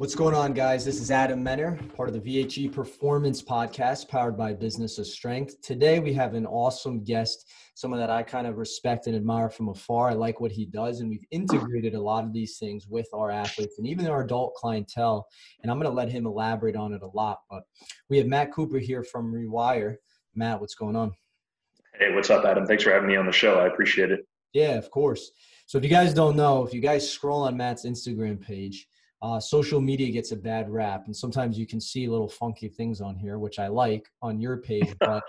What's going on, guys? This is Adam Menner, part of the VHE Performance Podcast, powered by Business of Strength. Today, we have an awesome guest, someone that I kind of respect and admire from afar. I like what he does, and we've integrated a lot of these things with our athletes and even our adult clientele. And I'm going to let him elaborate on it a lot. But we have Matt Cooper here from Rewire. Matt, what's going on? Hey, what's up, Adam? Thanks for having me on the show. I appreciate it. Yeah, of course. So, if you guys don't know, if you guys scroll on Matt's Instagram page, uh, social media gets a bad rap, and sometimes you can see little funky things on here, which I like on your page. But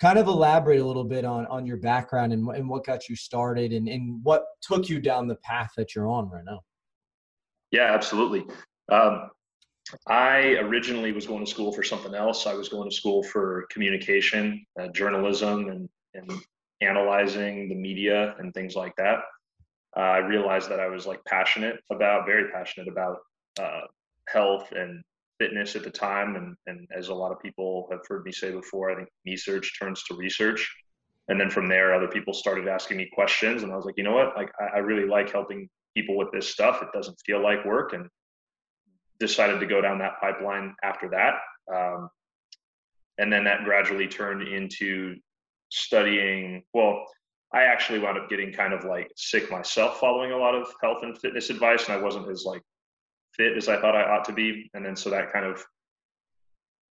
kind of elaborate a little bit on on your background and, and what got you started, and, and what took you down the path that you're on right now. Yeah, absolutely. Um, I originally was going to school for something else. I was going to school for communication, uh, journalism, and, and analyzing the media and things like that uh, I realized that I was like passionate about, very passionate about uh, health and fitness at the time. And, and as a lot of people have heard me say before, I think research turns to research. And then from there, other people started asking me questions. And I was like, you know what? Like, I, I really like helping people with this stuff. It doesn't feel like work. And decided to go down that pipeline after that. Um, and then that gradually turned into studying, well, I actually wound up getting kind of like sick myself following a lot of health and fitness advice, and I wasn't as like fit as I thought I ought to be. And then so that kind of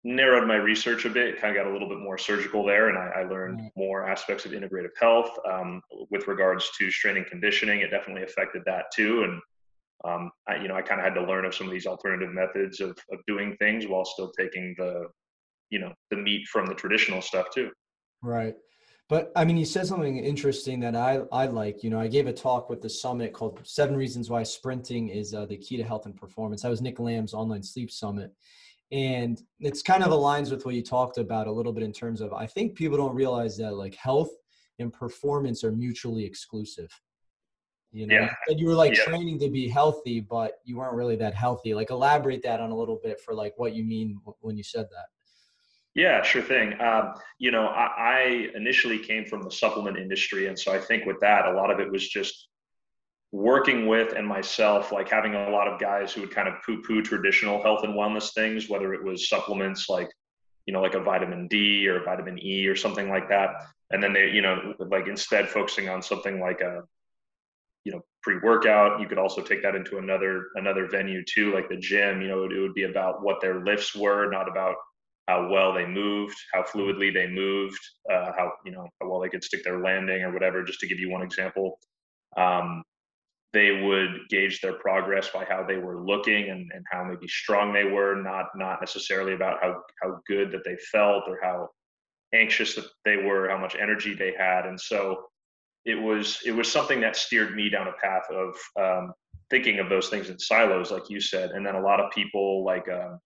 narrowed my research a bit, kind of got a little bit more surgical there, and I, I learned mm. more aspects of integrative health um, with regards to strength and conditioning. It definitely affected that too, and um, I, you know, I kind of had to learn of some of these alternative methods of, of doing things while still taking the, you know, the meat from the traditional stuff too. Right. But I mean, you said something interesting that I, I like. You know, I gave a talk with the summit called Seven Reasons Why Sprinting is uh, the Key to Health and Performance. That was Nick Lamb's online sleep summit. And it's kind of aligns with what you talked about a little bit in terms of I think people don't realize that like health and performance are mutually exclusive. You know, yeah. and you were like yeah. training to be healthy, but you weren't really that healthy. Like elaborate that on a little bit for like what you mean when you said that. Yeah, sure thing. Um, you know, I, I, initially came from the supplement industry, and so I think with that, a lot of it was just working with and myself, like having a lot of guys who would kind of poo-poo traditional health and wellness things, whether it was supplements like, you know, like a vitamin D or vitamin E or something like that, and then they, you know, like instead focusing on something like a, you know, pre-workout. You could also take that into another another venue too, like the gym. You know, it would be about what their lifts were, not about how well they moved, how fluidly they moved, uh, how you know how well they could stick their landing or whatever. Just to give you one example, um, they would gauge their progress by how they were looking and, and how maybe strong they were, not not necessarily about how how good that they felt or how anxious that they were, how much energy they had, and so it was it was something that steered me down a path of um, thinking of those things in silos, like you said, and then a lot of people like. Um,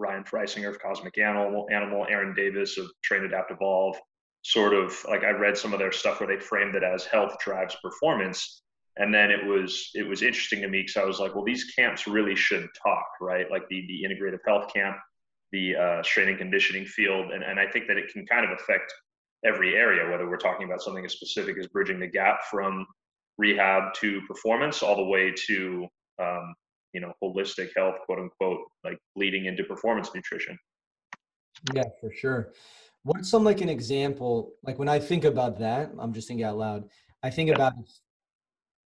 Ryan Freisinger of Cosmic Animal, Animal, Aaron Davis of Train Adapt Evolve, sort of like I read some of their stuff where they framed it as health drives performance. And then it was it was interesting to me because I was like, well, these camps really should talk, right? Like the the integrative health camp, the uh, strength and conditioning field, and and I think that it can kind of affect every area, whether we're talking about something as specific as bridging the gap from rehab to performance, all the way to um, you know holistic health quote unquote like leading into performance nutrition. Yeah for sure. What's some like an example like when i think about that i'm just thinking out loud i think about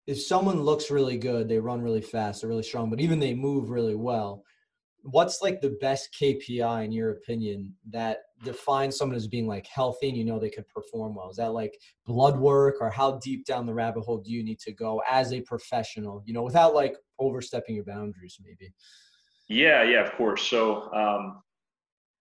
if someone looks really good they run really fast they're really strong but even they move really well what's like the best KPI in your opinion that defines someone as being like healthy and you know they could perform well? Is that like blood work or how deep down the rabbit hole do you need to go as a professional, you know, without like overstepping your boundaries maybe? Yeah, yeah, of course. So, um,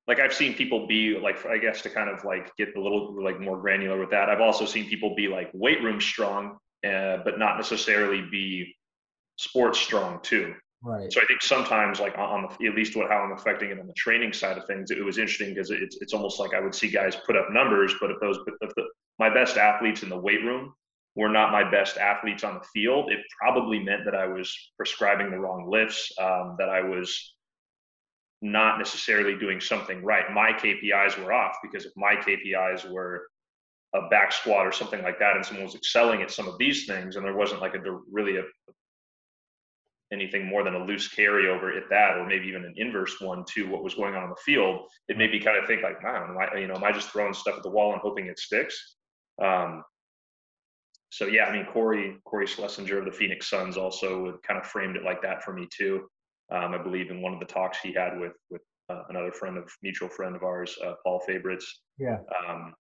like I've seen people be like, I guess to kind of like get a little like more granular with that. I've also seen people be like weight room strong, uh, but not necessarily be sports strong too. Right. So I think sometimes, like on the, at least what how I'm affecting it on the training side of things, it was interesting because it's it's almost like I would see guys put up numbers, but if those if the, my best athletes in the weight room were not my best athletes on the field, it probably meant that I was prescribing the wrong lifts, um, that I was not necessarily doing something right. My KPIs were off because if my KPIs were a back squat or something like that, and someone was excelling at some of these things, and there wasn't like a really a anything more than a loose carryover at that, or maybe even an inverse one to what was going on in the field, it made me kind of think like, wow, am I, you know, am I just throwing stuff at the wall and hoping it sticks? Um, so yeah, I mean, Corey Corey Schlesinger of the Phoenix Suns also kind of framed it like that for me too. Um, I believe in one of the talks he had with with uh, another friend of mutual friend of ours, uh, Paul Fabritz. Yeah. Um,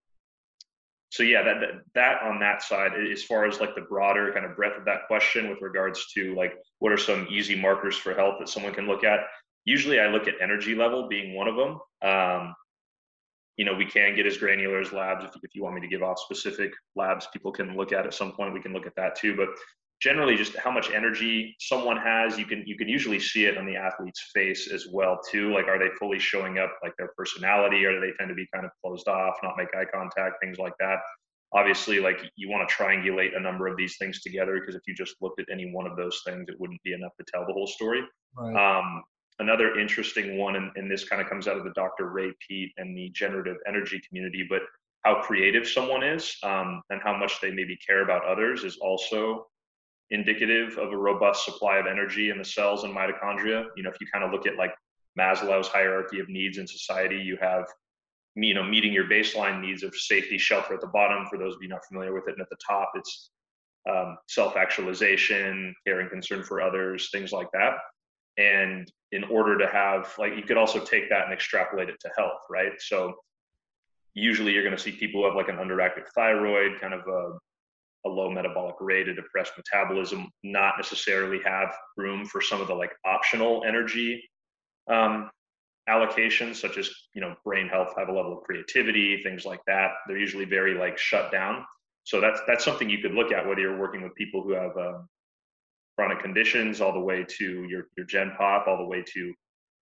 so yeah, that, that that on that side, as far as like the broader kind of breadth of that question with regards to like what are some easy markers for health that someone can look at. Usually, I look at energy level being one of them. Um, you know, we can get as granular as labs. If, if you want me to give off specific labs, people can look at at some point. We can look at that too. But generally, just how much energy someone has, you can you can usually see it on the athlete's face as well too. Like, are they fully showing up like their personality, or do they tend to be kind of closed off, not make eye contact, things like that. Obviously, like you want to triangulate a number of these things together because if you just looked at any one of those things, it wouldn't be enough to tell the whole story. Right. Um, another interesting one, and, and this kind of comes out of the Dr. Ray Peat and the generative energy community, but how creative someone is um, and how much they maybe care about others is also indicative of a robust supply of energy in the cells and mitochondria. You know, if you kind of look at like Maslow's hierarchy of needs in society, you have you know meeting your baseline needs of safety, shelter at the bottom. For those of you not familiar with it, and at the top, it's um, self-actualization, care and concern for others, things like that. And in order to have like you could also take that and extrapolate it to health right so usually you're going to see people who have like an underactive thyroid kind of a, a low metabolic rate a depressed metabolism not necessarily have room for some of the like optional energy um, allocations such as you know brain health have a level of creativity things like that. They're usually very like shut down. So that's that's something you could look at whether you're working with people who have um, chronic conditions all the way to your, your gen pop all the way to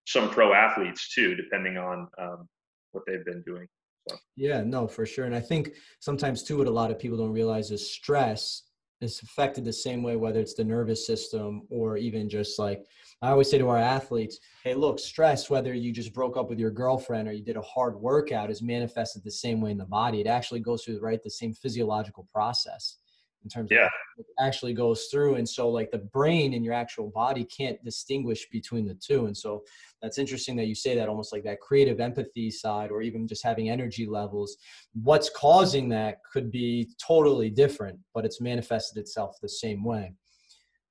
some pro athletes too depending on um, what they've been doing so. yeah no for sure and i think sometimes too what a lot of people don't realize is stress is affected the same way whether it's the nervous system or even just like i always say to our athletes hey look stress whether you just broke up with your girlfriend or you did a hard workout is manifested the same way in the body it actually goes through right the same physiological process in terms yeah. of actually goes through. And so like the brain and your actual body can't distinguish between the two. And so that's interesting that you say that almost like that creative empathy side or even just having energy levels. What's causing that could be totally different, but it's manifested itself the same way.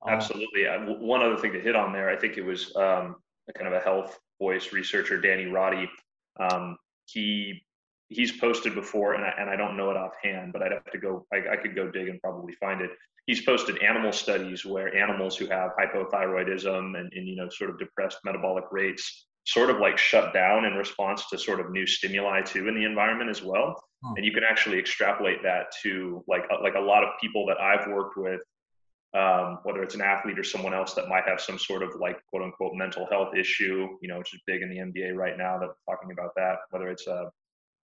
Uh, Absolutely. Uh, one other thing to hit on there, I think it was um, kind of a health voice researcher, Danny Roddy. Um, he he's posted before, and I, and I don't know it offhand, but I'd have to go. I, I could go dig and probably find it. He's posted animal studies where animals who have hypothyroidism and, and you know sort of depressed metabolic rates sort of like shut down in response to sort of new stimuli too in the environment as well. Hmm. And you can actually extrapolate that to like like a lot of people that I've worked with um, whether it's an athlete or someone else that might have some sort of like quote unquote mental health issue, you know, which is big in the NBA right now that talking about that, whether it's a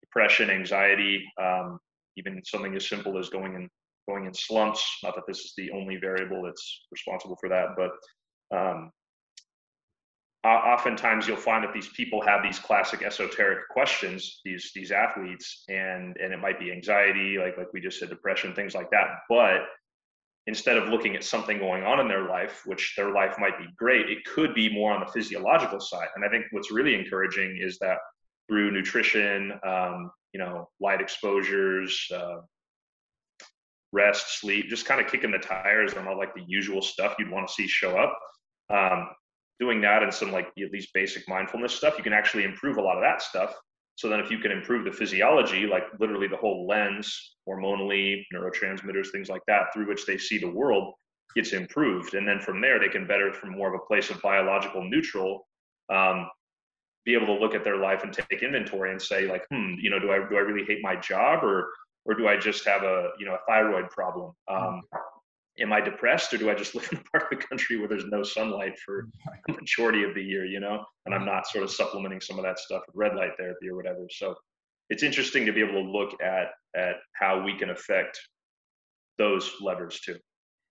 depression, anxiety, um, even something as simple as going in going in slumps. Not that this is the only variable that's responsible for that, but um, oftentimes you'll find that these people have these classic esoteric questions these these athletes and and it might be anxiety like like we just said depression things like that but instead of looking at something going on in their life which their life might be great it could be more on the physiological side and i think what's really encouraging is that through nutrition, um, you know, light exposures, uh, rest, sleep, just kind of kicking the tires on all like the usual stuff you'd want to see show up. Um, doing that and some like at least basic mindfulness stuff, you can actually improve a lot of that stuff. So then, if you can improve the physiology, like literally the whole lens, hormonally, neurotransmitters, things like that, through which they see the world, gets improved. And then from there, they can better from more of a place of biological neutral um, be able to look at their life and take inventory and say like hmm you know do i do i really hate my job or or do i just have a you know a thyroid problem? Um, am i depressed or do i just live in a part of the country where there's no sunlight for a majority of the year you know? And i'm not sort of supplementing some of that stuff with red light therapy or whatever. So it's interesting to be able to look at at how we can affect those levers too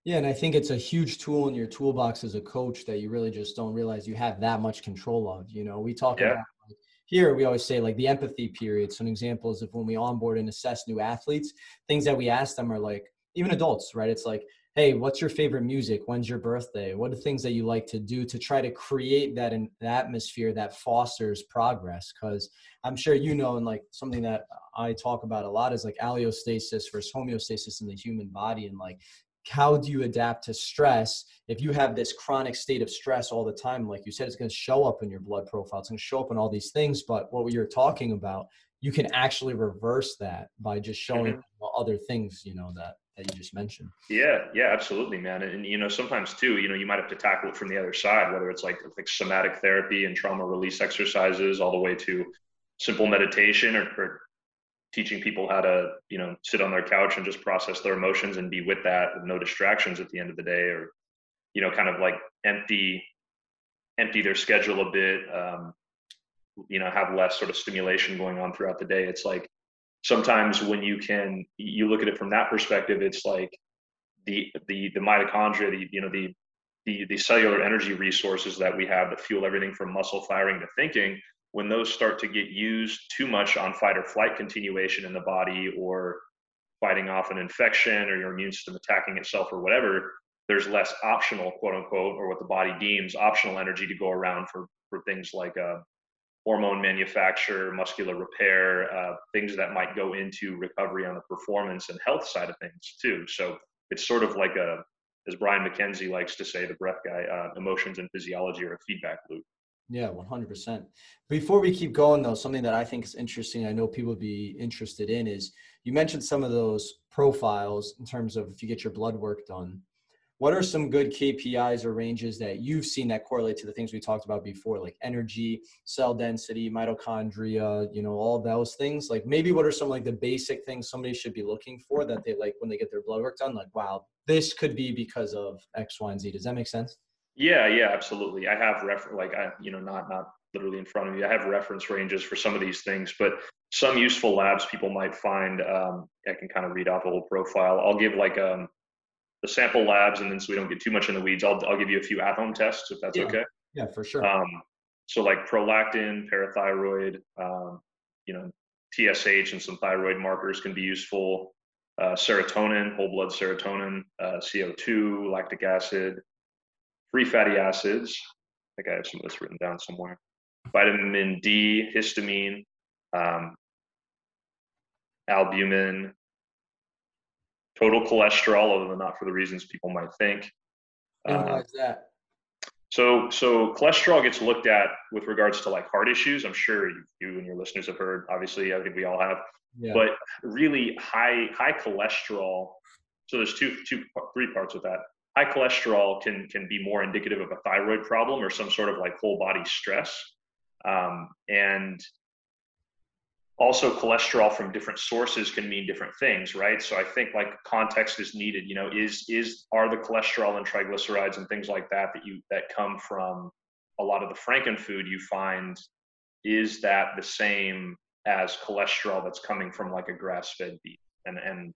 yeah, and I think it's a huge tool in your toolbox as a coach that you really just don't realize you have that much control of. You know, we talk yeah. about like, here, we always say like the empathy period. So, an example is if when we onboard and assess new athletes, things that we ask them are like, even adults, right? It's like, hey, what's your favorite music? When's your birthday? What are things that you like to do to try to create that in, atmosphere that fosters progress? Because I'm sure you know, and like something that I talk about a lot is like allostasis versus homeostasis in the human body, and like how do you adapt to stress if you have this chronic state of stress all the time like you said it's going to show up in your blood profile it's going to show up in all these things but what you're talking about you can actually reverse that by just showing mm-hmm. other things you know that that you just mentioned yeah yeah absolutely man and, and, you know sometimes too you know you might have to tackle it from the other side whether it's like like somatic therapy and trauma release exercises all the way to simple meditation or, or teaching people how to you know sit on their couch and just process their emotions and be with that with no distractions at the end of the day or you know kind of like empty empty their schedule a bit um, you know have less sort of stimulation going on throughout the day. It's like sometimes when you can you look at it from that perspective it's like the the the mitochondria the you know the the, the cellular energy resources that we have that fuel everything from muscle firing to thinking when those start to get used too much on fight or flight continuation in the body or fighting off an infection or your immune system attacking itself or whatever, there's less optional, quote unquote, or what the body deems optional energy to go around for, for things like uh, hormone manufacture, muscular repair, uh, things that might go into recovery on the performance and health side of things too. So it's sort of like a, as Brian McKenzie likes to say, the breath guy, uh, emotions and physiology are a feedback loop. Yeah, 100%. Before we keep going, though, something that I think is interesting, I know people would be interested in, is you mentioned some of those profiles in terms of if you get your blood work done. What are some good KPIs or ranges that you've seen that correlate to the things we talked about before, like energy, cell density, mitochondria, you know, all those things? Like maybe what are some like the basic things somebody should be looking for that they like when they get their blood work done? Like, wow, this could be because of X, Y, and Z. Does that make sense? Yeah, yeah, absolutely. I have refer like I, you know, not not literally in front of me. I have reference ranges for some of these things, but some useful labs people might find. Um, I can kind of read off a little profile. I'll give like um, the sample labs, and then so we don't get too much in the weeds, I'll I'll give you a few at-home tests if that's yeah. okay. Yeah, for sure. Um, so like prolactin, parathyroid, um, you know, TSH, and some thyroid markers can be useful. Uh, serotonin, whole blood serotonin, uh, CO2, lactic acid, free fatty acids. I think I have some of this written down somewhere. Vitamin D, histamine, um, albumin, total cholesterol, although not for the reasons people might think. Uh, why is that? So, so cholesterol gets looked at with regards to like heart issues. I'm sure you, you and your listeners have heard. Obviously, I think we all have. Yeah. But really high high cholesterol. So there's two two three parts of that high cholesterol can can be more indicative of a thyroid problem or some sort of like whole body stress. Um, and also cholesterol from different sources can mean different things right? So i think like context is needed you know is is are the cholesterol and triglycerides and things like that that you that come from a lot of the frankenfood you find is that the same as cholesterol that's coming from like a grass-fed beef? And and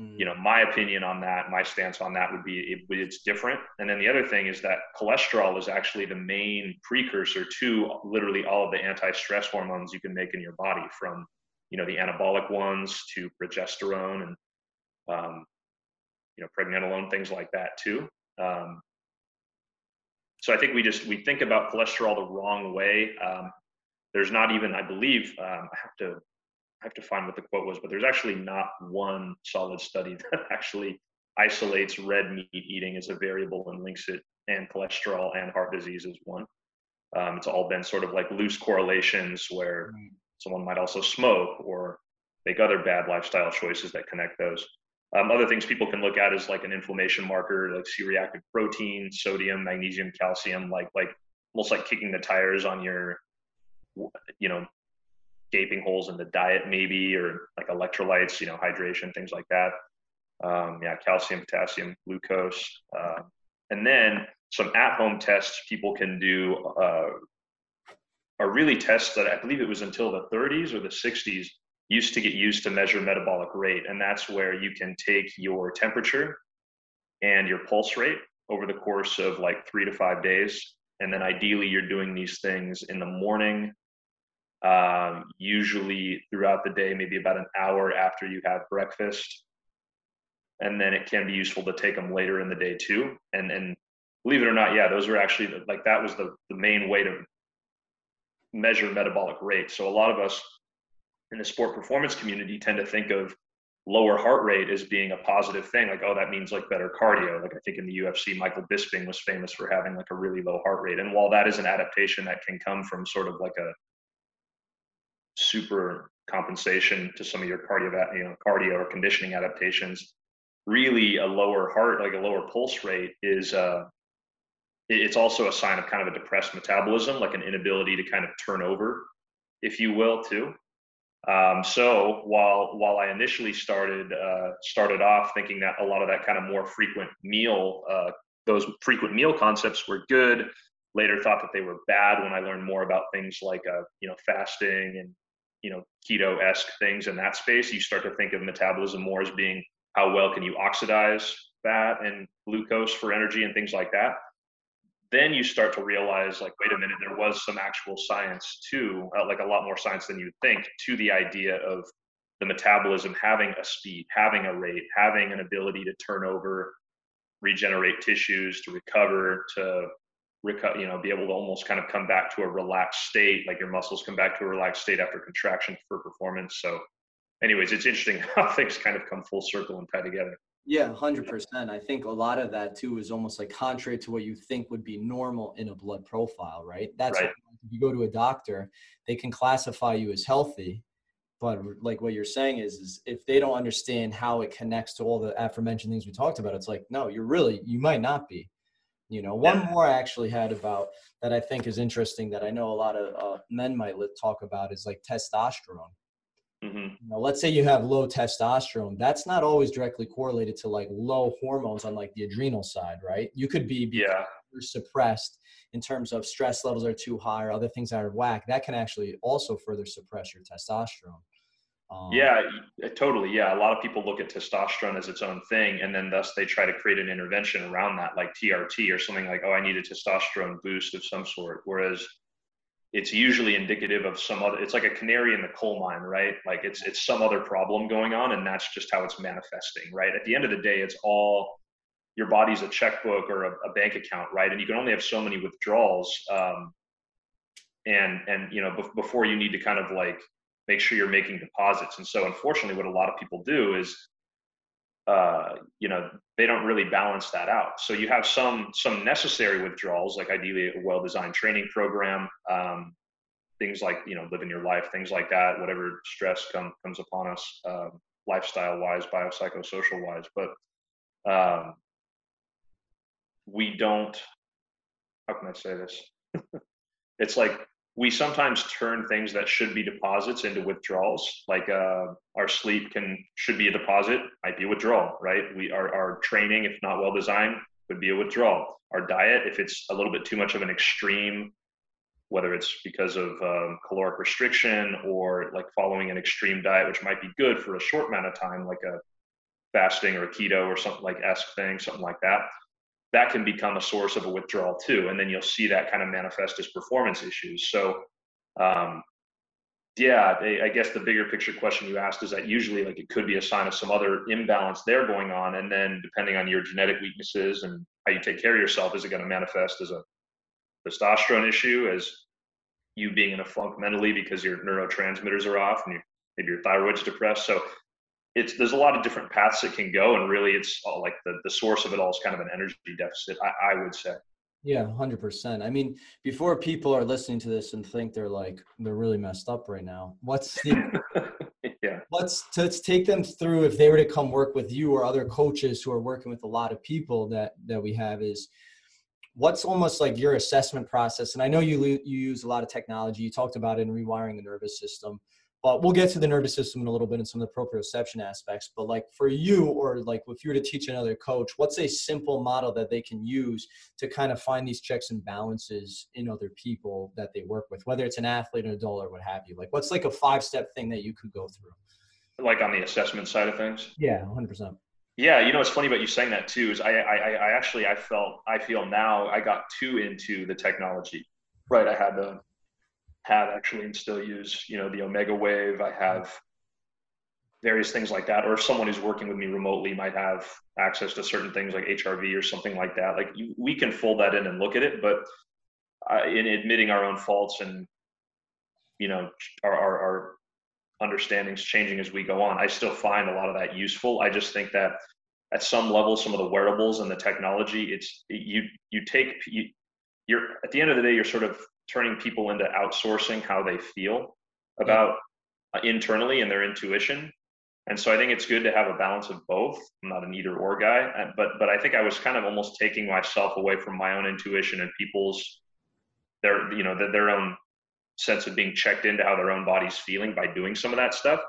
Mm. You know, my opinion on that, my stance on that would be it, it's different. And then the other thing is that cholesterol is actually the main precursor to literally all of the anti-stress hormones you can make in your body, from you know the anabolic ones to progesterone and um, you know pregnenolone, things like that too. Um, so I think we just we think about cholesterol the wrong way. Um, there's not even, I believe, um, I have to I have to find what the quote was, but there's actually not one solid study that actually isolates red meat eating as a variable and links it and cholesterol and heart disease as one. Um, it's all been sort of like loose correlations where mm. someone might also smoke or make other bad lifestyle choices that connect those. Um, other things people can look at is like an inflammation marker, like C-reactive protein, sodium, magnesium, calcium, like like almost like kicking the tires on your, you know, gaping holes in the diet maybe or like electrolytes you know hydration things like that. Um, yeah calcium potassium glucose uh, and then some at-home tests people can do uh, are really tests that i believe it was until the 30s or the 60s used to get used to measure metabolic rate and that's where you can take your temperature and your pulse rate over the course of like three to five days and then ideally you're doing these things in the morning um, usually throughout the day, maybe about an hour after you have breakfast. and then it can be useful to take them later in the day too. And and believe it or not, yeah, those are actually like that was the the main way to measure metabolic rate. So a lot of us in the sport performance community tend to think of lower heart rate as being a positive thing like oh that means like better cardio like i think in the ufc michael bisping was famous for having like a really low heart rate and while that is an adaptation that can come from sort of like a super compensation to some of your cardio you know cardio or conditioning adaptations. Really a lower heart like a lower pulse rate is uh it's also a sign of kind of a depressed metabolism like an inability to kind of turn over if you will too. Um, so while while I initially started uh, started off thinking that a lot of that kind of more frequent meal uh, those frequent meal concepts were good, later thought that they were bad when I learned more about things like uh, you know fasting and you know keto esque things in that space. You start to think of metabolism more as being how well can you oxidize fat and glucose for energy and things like that then you start to realize like wait a minute there was some actual science too uh, like a lot more science than you'd think to the idea of the metabolism having a speed having a rate having an ability to turn over regenerate tissues to recover to you know be able to almost kind of come back to a relaxed state like your muscles come back to a relaxed state after contraction for performance so anyways it's interesting how things kind of come full circle and tie together yeah, hundred percent. I think a lot of that too is almost like contrary to what you think would be normal in a blood profile, right? That's right. if you go to a doctor, they can classify you as healthy, but like what you're saying is, is if they don't understand how it connects to all the aforementioned things we talked about, it's like no, you're really you might not be. You know, one yeah. more I actually had about that I think is interesting that I know a lot of uh, men might talk about is like testosterone Mm-hmm. You know, let's say you have low testosterone. That's not always directly correlated to like low hormones on like the adrenal side, right? You could be yeah. suppressed in terms of stress levels are too high or other things out of whack. That can actually also further suppress your testosterone. Um, yeah, totally. Yeah, a lot of people look at testosterone as its own thing, and then thus they try to create an intervention around that, like TRT or something like, oh, I need a testosterone boost of some sort. Whereas it's usually indicative of some other it's like a canary in the coal mine right like it's it's some other problem going on and that's just how it's manifesting right at the end of the day it's all your body's a checkbook or a, a bank account right and you can only have so many withdrawals um, and and you know be- before you need to kind of like make sure you're making deposits. And so unfortunately what a lot of people do is uh, you know they don't really balance that out. So you have some some necessary withdrawals like ideally a well-designed training program um, things like you know living your life things like that whatever stress come, comes upon us um, lifestyle wise biopsychosocial wise but um, we don't how can i say this? It's like we sometimes turn things that should be deposits into withdrawals. Like uh, our sleep can should be a deposit, might be a withdrawal, right? We our, our training, if not well designed, would be a withdrawal. Our diet, if it's a little bit too much of an extreme, whether it's because of um, caloric restriction or like following an extreme diet, which might be good for a short amount of time, like a fasting or a keto or something like esque thing, something like that that can become a source of a withdrawal too. And then you'll see that kind of manifest as performance issues. So, um, yeah, I guess the bigger picture question you asked is that usually like it could be a sign of some other imbalance there going on. And then depending on your genetic weaknesses and how you take care of yourself, is it going to manifest as a testosterone issue, as you being in a funk mentally because your neurotransmitters are off and you, maybe your thyroid's depressed. So it's there's a lot of different paths it can go and really it's all like the, the source of it all is kind of an energy deficit i, I would say. Yeah 100% i mean before people are listening to this and think they're like they're really messed up right now what's the yeah. Let's let's take them through if they were to come work with you or other coaches who are working with a lot of people that that we have is what's almost like your assessment process? And i know you you use a lot of technology you talked about it in rewiring the nervous system but we'll get to the nervous system in a little bit and some of the proprioception aspects but like for you or like if you were to teach another coach what's a simple model that they can use to kind of find these checks and balances in other people that they work with whether it's an athlete an adult or what have you? Like what's like a five step thing that you could go through? Like on the assessment side of things? Yeah 100% yeah, you know it's funny about you saying that too is I, I I actually I felt I feel now I got too into the technology. Right, I had the have actually and still use, you know, the Omega Wave. I have various things like that. Or if someone who's working with me remotely might have access to certain things like HRV or something like that. Like we can fold that in and look at it, but uh, in admitting our own faults and you know our, our, our understandings changing as we go on, I still find a lot of that useful. I just think that at some level, some of the wearables and the technology, it's you you take you, you're at the end of the day, you're sort of turning people into outsourcing how they feel about uh, internally and their intuition. And so I think it's good to have a balance of both. I'm not an either or guy, uh, but but I think I was kind of almost taking myself away from my own intuition and people's their you know their, their own sense of being checked into how their own body's feeling by doing some of that stuff.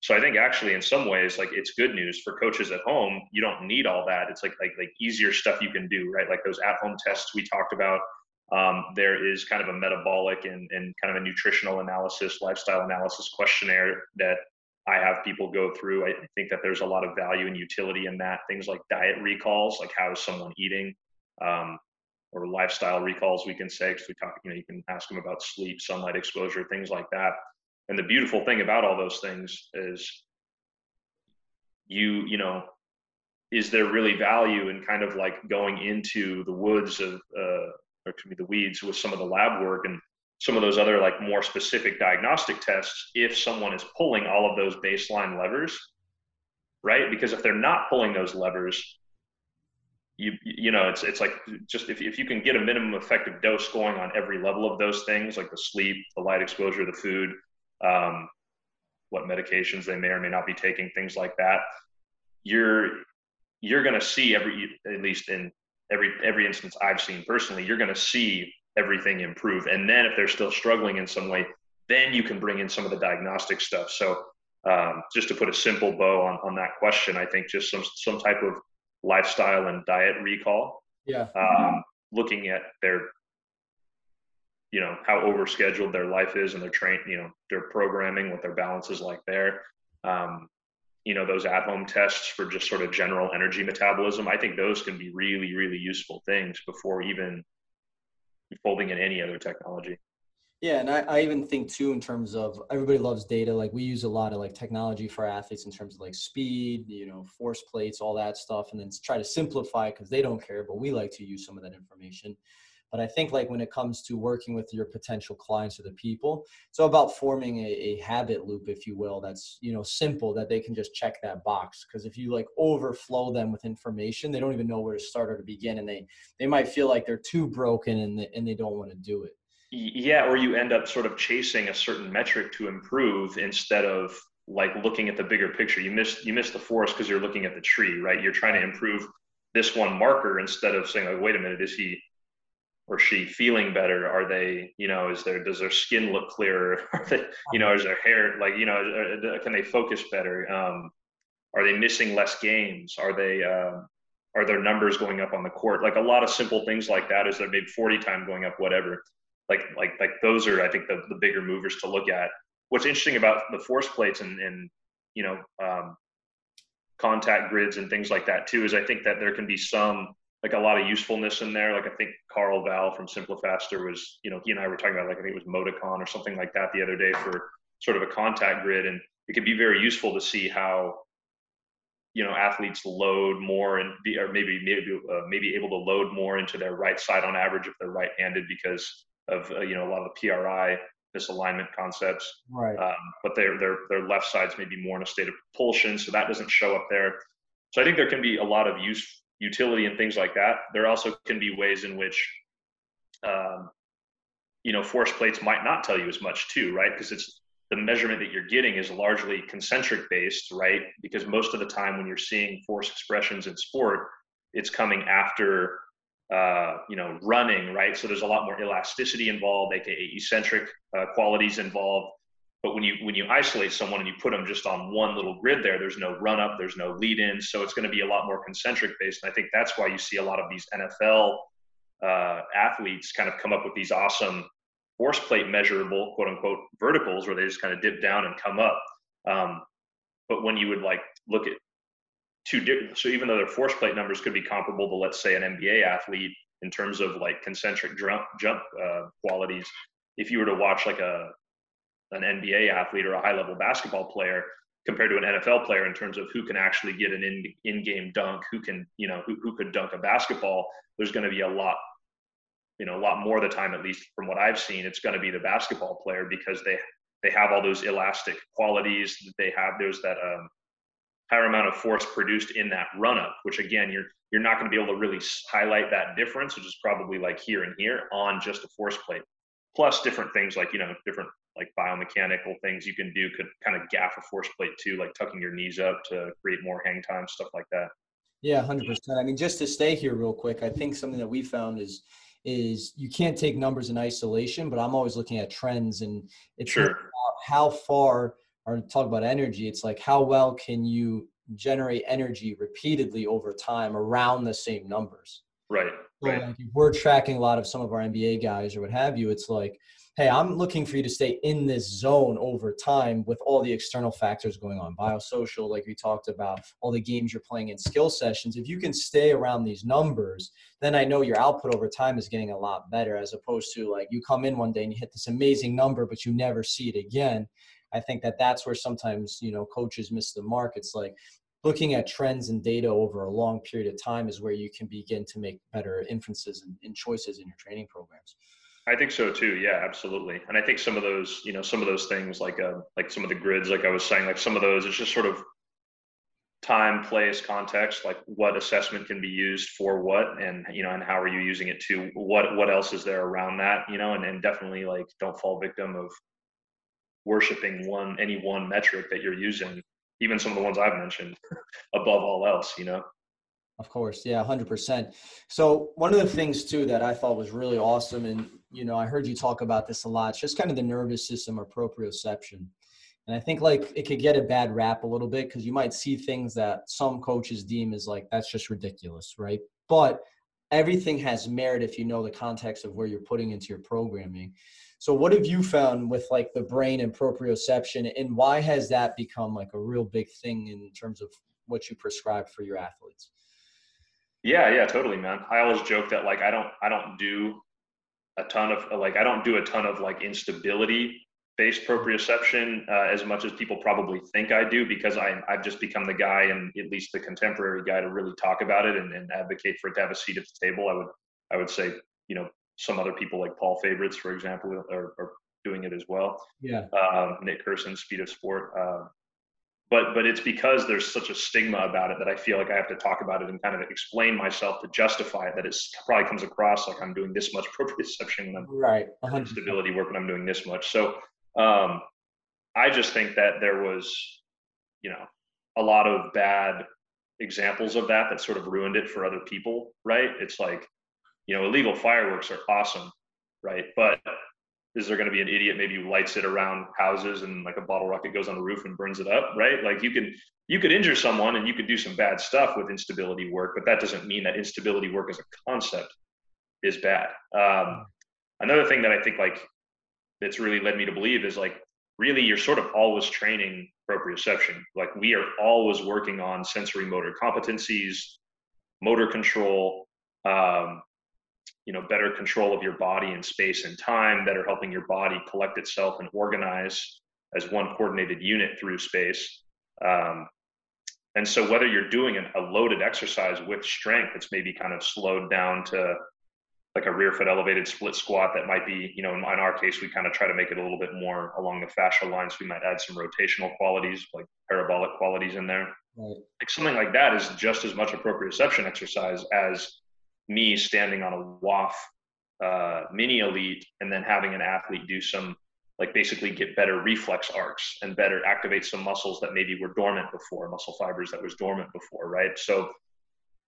So I think actually in some ways like it's good news for coaches at home. You don't need all that. It's like like like easier stuff you can do, right? Like those at home tests we talked about um, there is kind of a metabolic and, and kind of a nutritional analysis, lifestyle analysis questionnaire that I have people go through. I think that there's a lot of value and utility in that. Things like diet recalls, like how is someone eating, um, or lifestyle recalls, we can say, because we talk, you know, you can ask them about sleep, sunlight exposure, things like that. And the beautiful thing about all those things is you, you know, is there really value in kind of like going into the woods of, uh, or excuse me, the weeds with some of the lab work and some of those other like more specific diagnostic tests if someone is pulling all of those baseline levers right? Because if they're not pulling those levers you you know it's it's like just if, if you can get a minimum effective dose going on every level of those things like the sleep the light exposure the food um, what medications they may or may not be taking things like that you're you're going to see every at least in every every instance I've seen personally, you're going to see everything improve. And then if they're still struggling in some way, then you can bring in some of the diagnostic stuff. So um, just to put a simple bow on, on that question, I think just some some type of lifestyle and diet recall. Yeah. Um, looking at their, you know, how overscheduled their life is and their train, you know, their programming, what their balance is like there. Um, you know those at home tests for just sort of general energy metabolism i think those can be really really useful things before even folding in any other technology. Yeah and I, I even think too in terms of everybody loves data like we use a lot of like technology for athletes in terms of like speed you know force plates all that stuff and then try to simplify because they don't care but we like to use some of that information but I think like when it comes to working with your potential clients or the people, it's all about forming a, a habit loop, if you will, that's you know simple that they can just check that box. Because if you like overflow them with information, they don't even know where to start or to begin, and they they might feel like they're too broken and they, and they don't want to do it. Yeah, or you end up sort of chasing a certain metric to improve instead of like looking at the bigger picture. You miss you miss the forest because you're looking at the tree, right? You're trying to improve this one marker instead of saying like, wait a minute, is he or she feeling better? Are they, you know, is their does their skin look clearer? Are they, you know, is their hair like, you know, can they focus better? Um, are they missing less games? Are they uh, are their numbers going up on the court? Like a lot of simple things like that. Is their maybe forty time going up? Whatever. Like like like those are I think the the bigger movers to look at. What's interesting about the force plates and and you know um, contact grids and things like that too is I think that there can be some like a lot of usefulness in there. Like I think Carl Valle from SimpliFaster was, you know, he and I were talking about like I think it was Moticon or something like that the other day for sort of a contact grid, and it could be very useful to see how you know athletes load more and be or maybe maybe uh, maybe able to load more into their right side on average if they're right-handed because of uh, you know a lot of the PRI misalignment concepts. Right. Um, but their their their left sides may be more in a state of propulsion, so that doesn't show up there. So I think there can be a lot of use utility and things like that. There also can be ways in which, um, you know, force plates might not tell you as much too, right? Because it's the measurement that you're getting is largely concentric based, right? Because most of the time when you're seeing force expressions in sport, it's coming after, uh, you know, running, right? So there's a lot more elasticity involved, aka eccentric uh, qualities involved. But when you when you isolate someone and you put them just on one little grid there, there's no run up, there's no lead in, so it's going to be a lot more concentric based. And I think that's why you see a lot of these NFL uh, athletes kind of come up with these awesome force plate measurable quote unquote verticals where they just kind of dip down and come up. Um, but when you would like look at two different, so even though their force plate numbers could be comparable to let's say an NBA athlete in terms of like concentric jump jump uh, qualities, if you were to watch like a an NBA athlete or a high level basketball player, compared to an NFL player in terms of who can actually get an in in-game dunk, who can, you know, who, who could dunk a basketball, there's going to be a lot, you know, a lot more of the time, at least from what I've seen, it's going to be the basketball player because they they have all those elastic qualities. That they have there's that um, higher amount of force produced in that run up, which again, you're you're not going to be able to really highlight that difference, which is probably like here and here on just a force plate. Plus different things like you know different like biomechanical things you can do could kind of gaff a force plate too, like tucking your knees up to create more hang time, stuff like that. Yeah, hundred percent. I mean, just to stay here real quick, I think something that we found is is you can't take numbers in isolation, but I'm always looking at trends and it's sure. how far or talk about energy, it's like how well can you generate energy repeatedly over time around the same numbers. Right. So right. Like if we're tracking a lot of some of our NBA guys or what have you, it's like hey, I'm looking for you to stay in this zone over time with all the external factors going on, biosocial, like we talked about, all the games you're playing in skill sessions. If you can stay around these numbers, then I know your output over time is getting a lot better as opposed to like you come in one day and you hit this amazing number, but you never see it again. I think that that's where sometimes, you know, coaches miss the mark. It's like, looking at trends and data over a long period of time is where you can begin to make better inferences and, and choices in your training programs. I think so too. Yeah, absolutely. And I think some of those, you know, some of those things like uh, like some of the grids, like I was saying, like some of those, it's just sort of time, place, context, like what assessment can be used for what, and you know, and how are you using it to what what else is there around that, you know, and, and definitely like don't fall victim of worshiping one any one metric that you're using, even some of the ones I've mentioned, above all else, you know. Of course, yeah, hundred percent. So one of the things too that I thought was really awesome, and you know, I heard you talk about this a lot. It's just kind of the nervous system or proprioception, and I think like it could get a bad rap a little bit because you might see things that some coaches deem as like that's just ridiculous, right? But everything has merit if you know the context of where you're putting into your programming. So what have you found with like the brain and proprioception, and why has that become like a real big thing in terms of what you prescribe for your athletes? Yeah, yeah, totally, man. I always joke that like I don't I don't do a ton of like I don't do a ton of like instability based proprioception uh, as much as people probably think I do because I I've just become the guy and at least the contemporary guy to really talk about it and, and advocate for it to have a seat at the table. I would I would say you know some other people like Paul Fabritz for example, are, are doing it as well. Yeah. Um, Nick Curson, Speed of Sport. Uh, but but it's because there's such a stigma about it that I feel like I have to talk about it and kind of explain myself to justify it. That it probably comes across like I'm doing this much proprioception when I'm right stability work when I'm doing this much. So um, I just think that there was, you know, a lot of bad examples of that that sort of ruined it for other people. Right? It's like, you know, illegal fireworks are awesome, right? But is there going to be an idiot maybe who lights it around houses and like a bottle rocket goes on the roof and burns it up right? Like you can you could injure someone and you could do some bad stuff with instability work but that doesn't mean that instability work as a concept is bad. Um, another thing that i think like that's really led me to believe is like really you're sort of always training proprioception. Like we are always working on sensory motor competencies motor control um, you know better control of your body in space and time that are helping your body collect itself and organize as one coordinated unit through space. Um, and so whether you're doing a loaded exercise with strength it's maybe kind of slowed down to like a rear foot elevated split squat that might be you know in, in our case we kind of try to make it a little bit more along the fascial lines. We might add some rotational qualities like parabolic qualities in there. Right. like something like that is just as much a proprioception exercise as me standing on a WOF uh, mini elite and then having an athlete do some like basically get better reflex arcs and better activate some muscles that maybe were dormant before muscle fibers that was dormant before right? So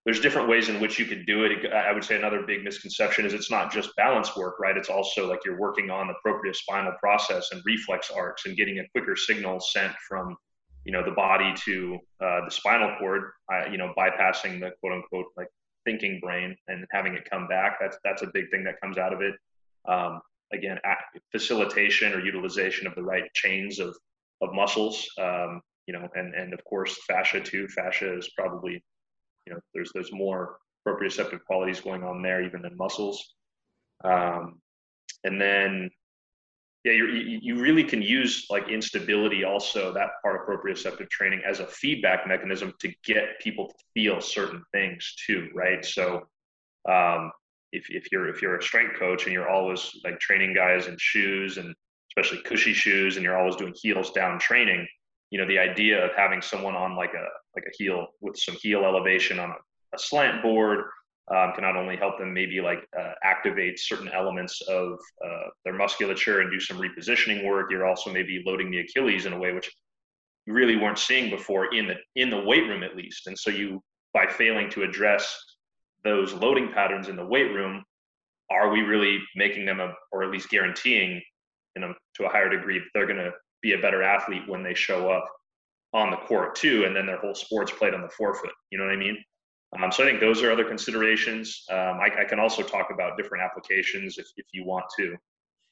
there's different ways in which you could do it. I would say another big misconception is it's not just balance work right? It's also like you're working on the propriospinal process and reflex arcs and getting a quicker signal sent from you know the body to uh, the spinal cord uh, you know bypassing the quote unquote like thinking brain and having it come back. That's that's a big thing that comes out of it. Um, again, facilitation or utilization of the right chains of of muscles. Um, you know, and and of course fascia too. Fascia is probably, you know, there's there's more proprioceptive qualities going on there even than muscles. Um, and then yeah, you you really can use like instability also that part of proprioceptive training as a feedback mechanism to get people to feel certain things too, right? So um, if, if you're if you're a strength coach and you're always like training guys in shoes and especially cushy shoes and you're always doing heels down training, you know the idea of having someone on like a like a heel with some heel elevation on a, a slant board um, can not only help them maybe like uh, activate certain elements of uh, their musculature and do some repositioning work. You're also maybe loading the Achilles in a way which you really weren't seeing before in the in the weight room at least. And so you by failing to address those loading patterns in the weight room, are we really making them a, or at least guaranteeing you know, to a higher degree that they're going to be a better athlete when they show up on the court too, and then their whole sports played on the forefoot. You know what I mean? Um, so I think those are other considerations. Um, I, I, can also talk about different applications if, if you want to.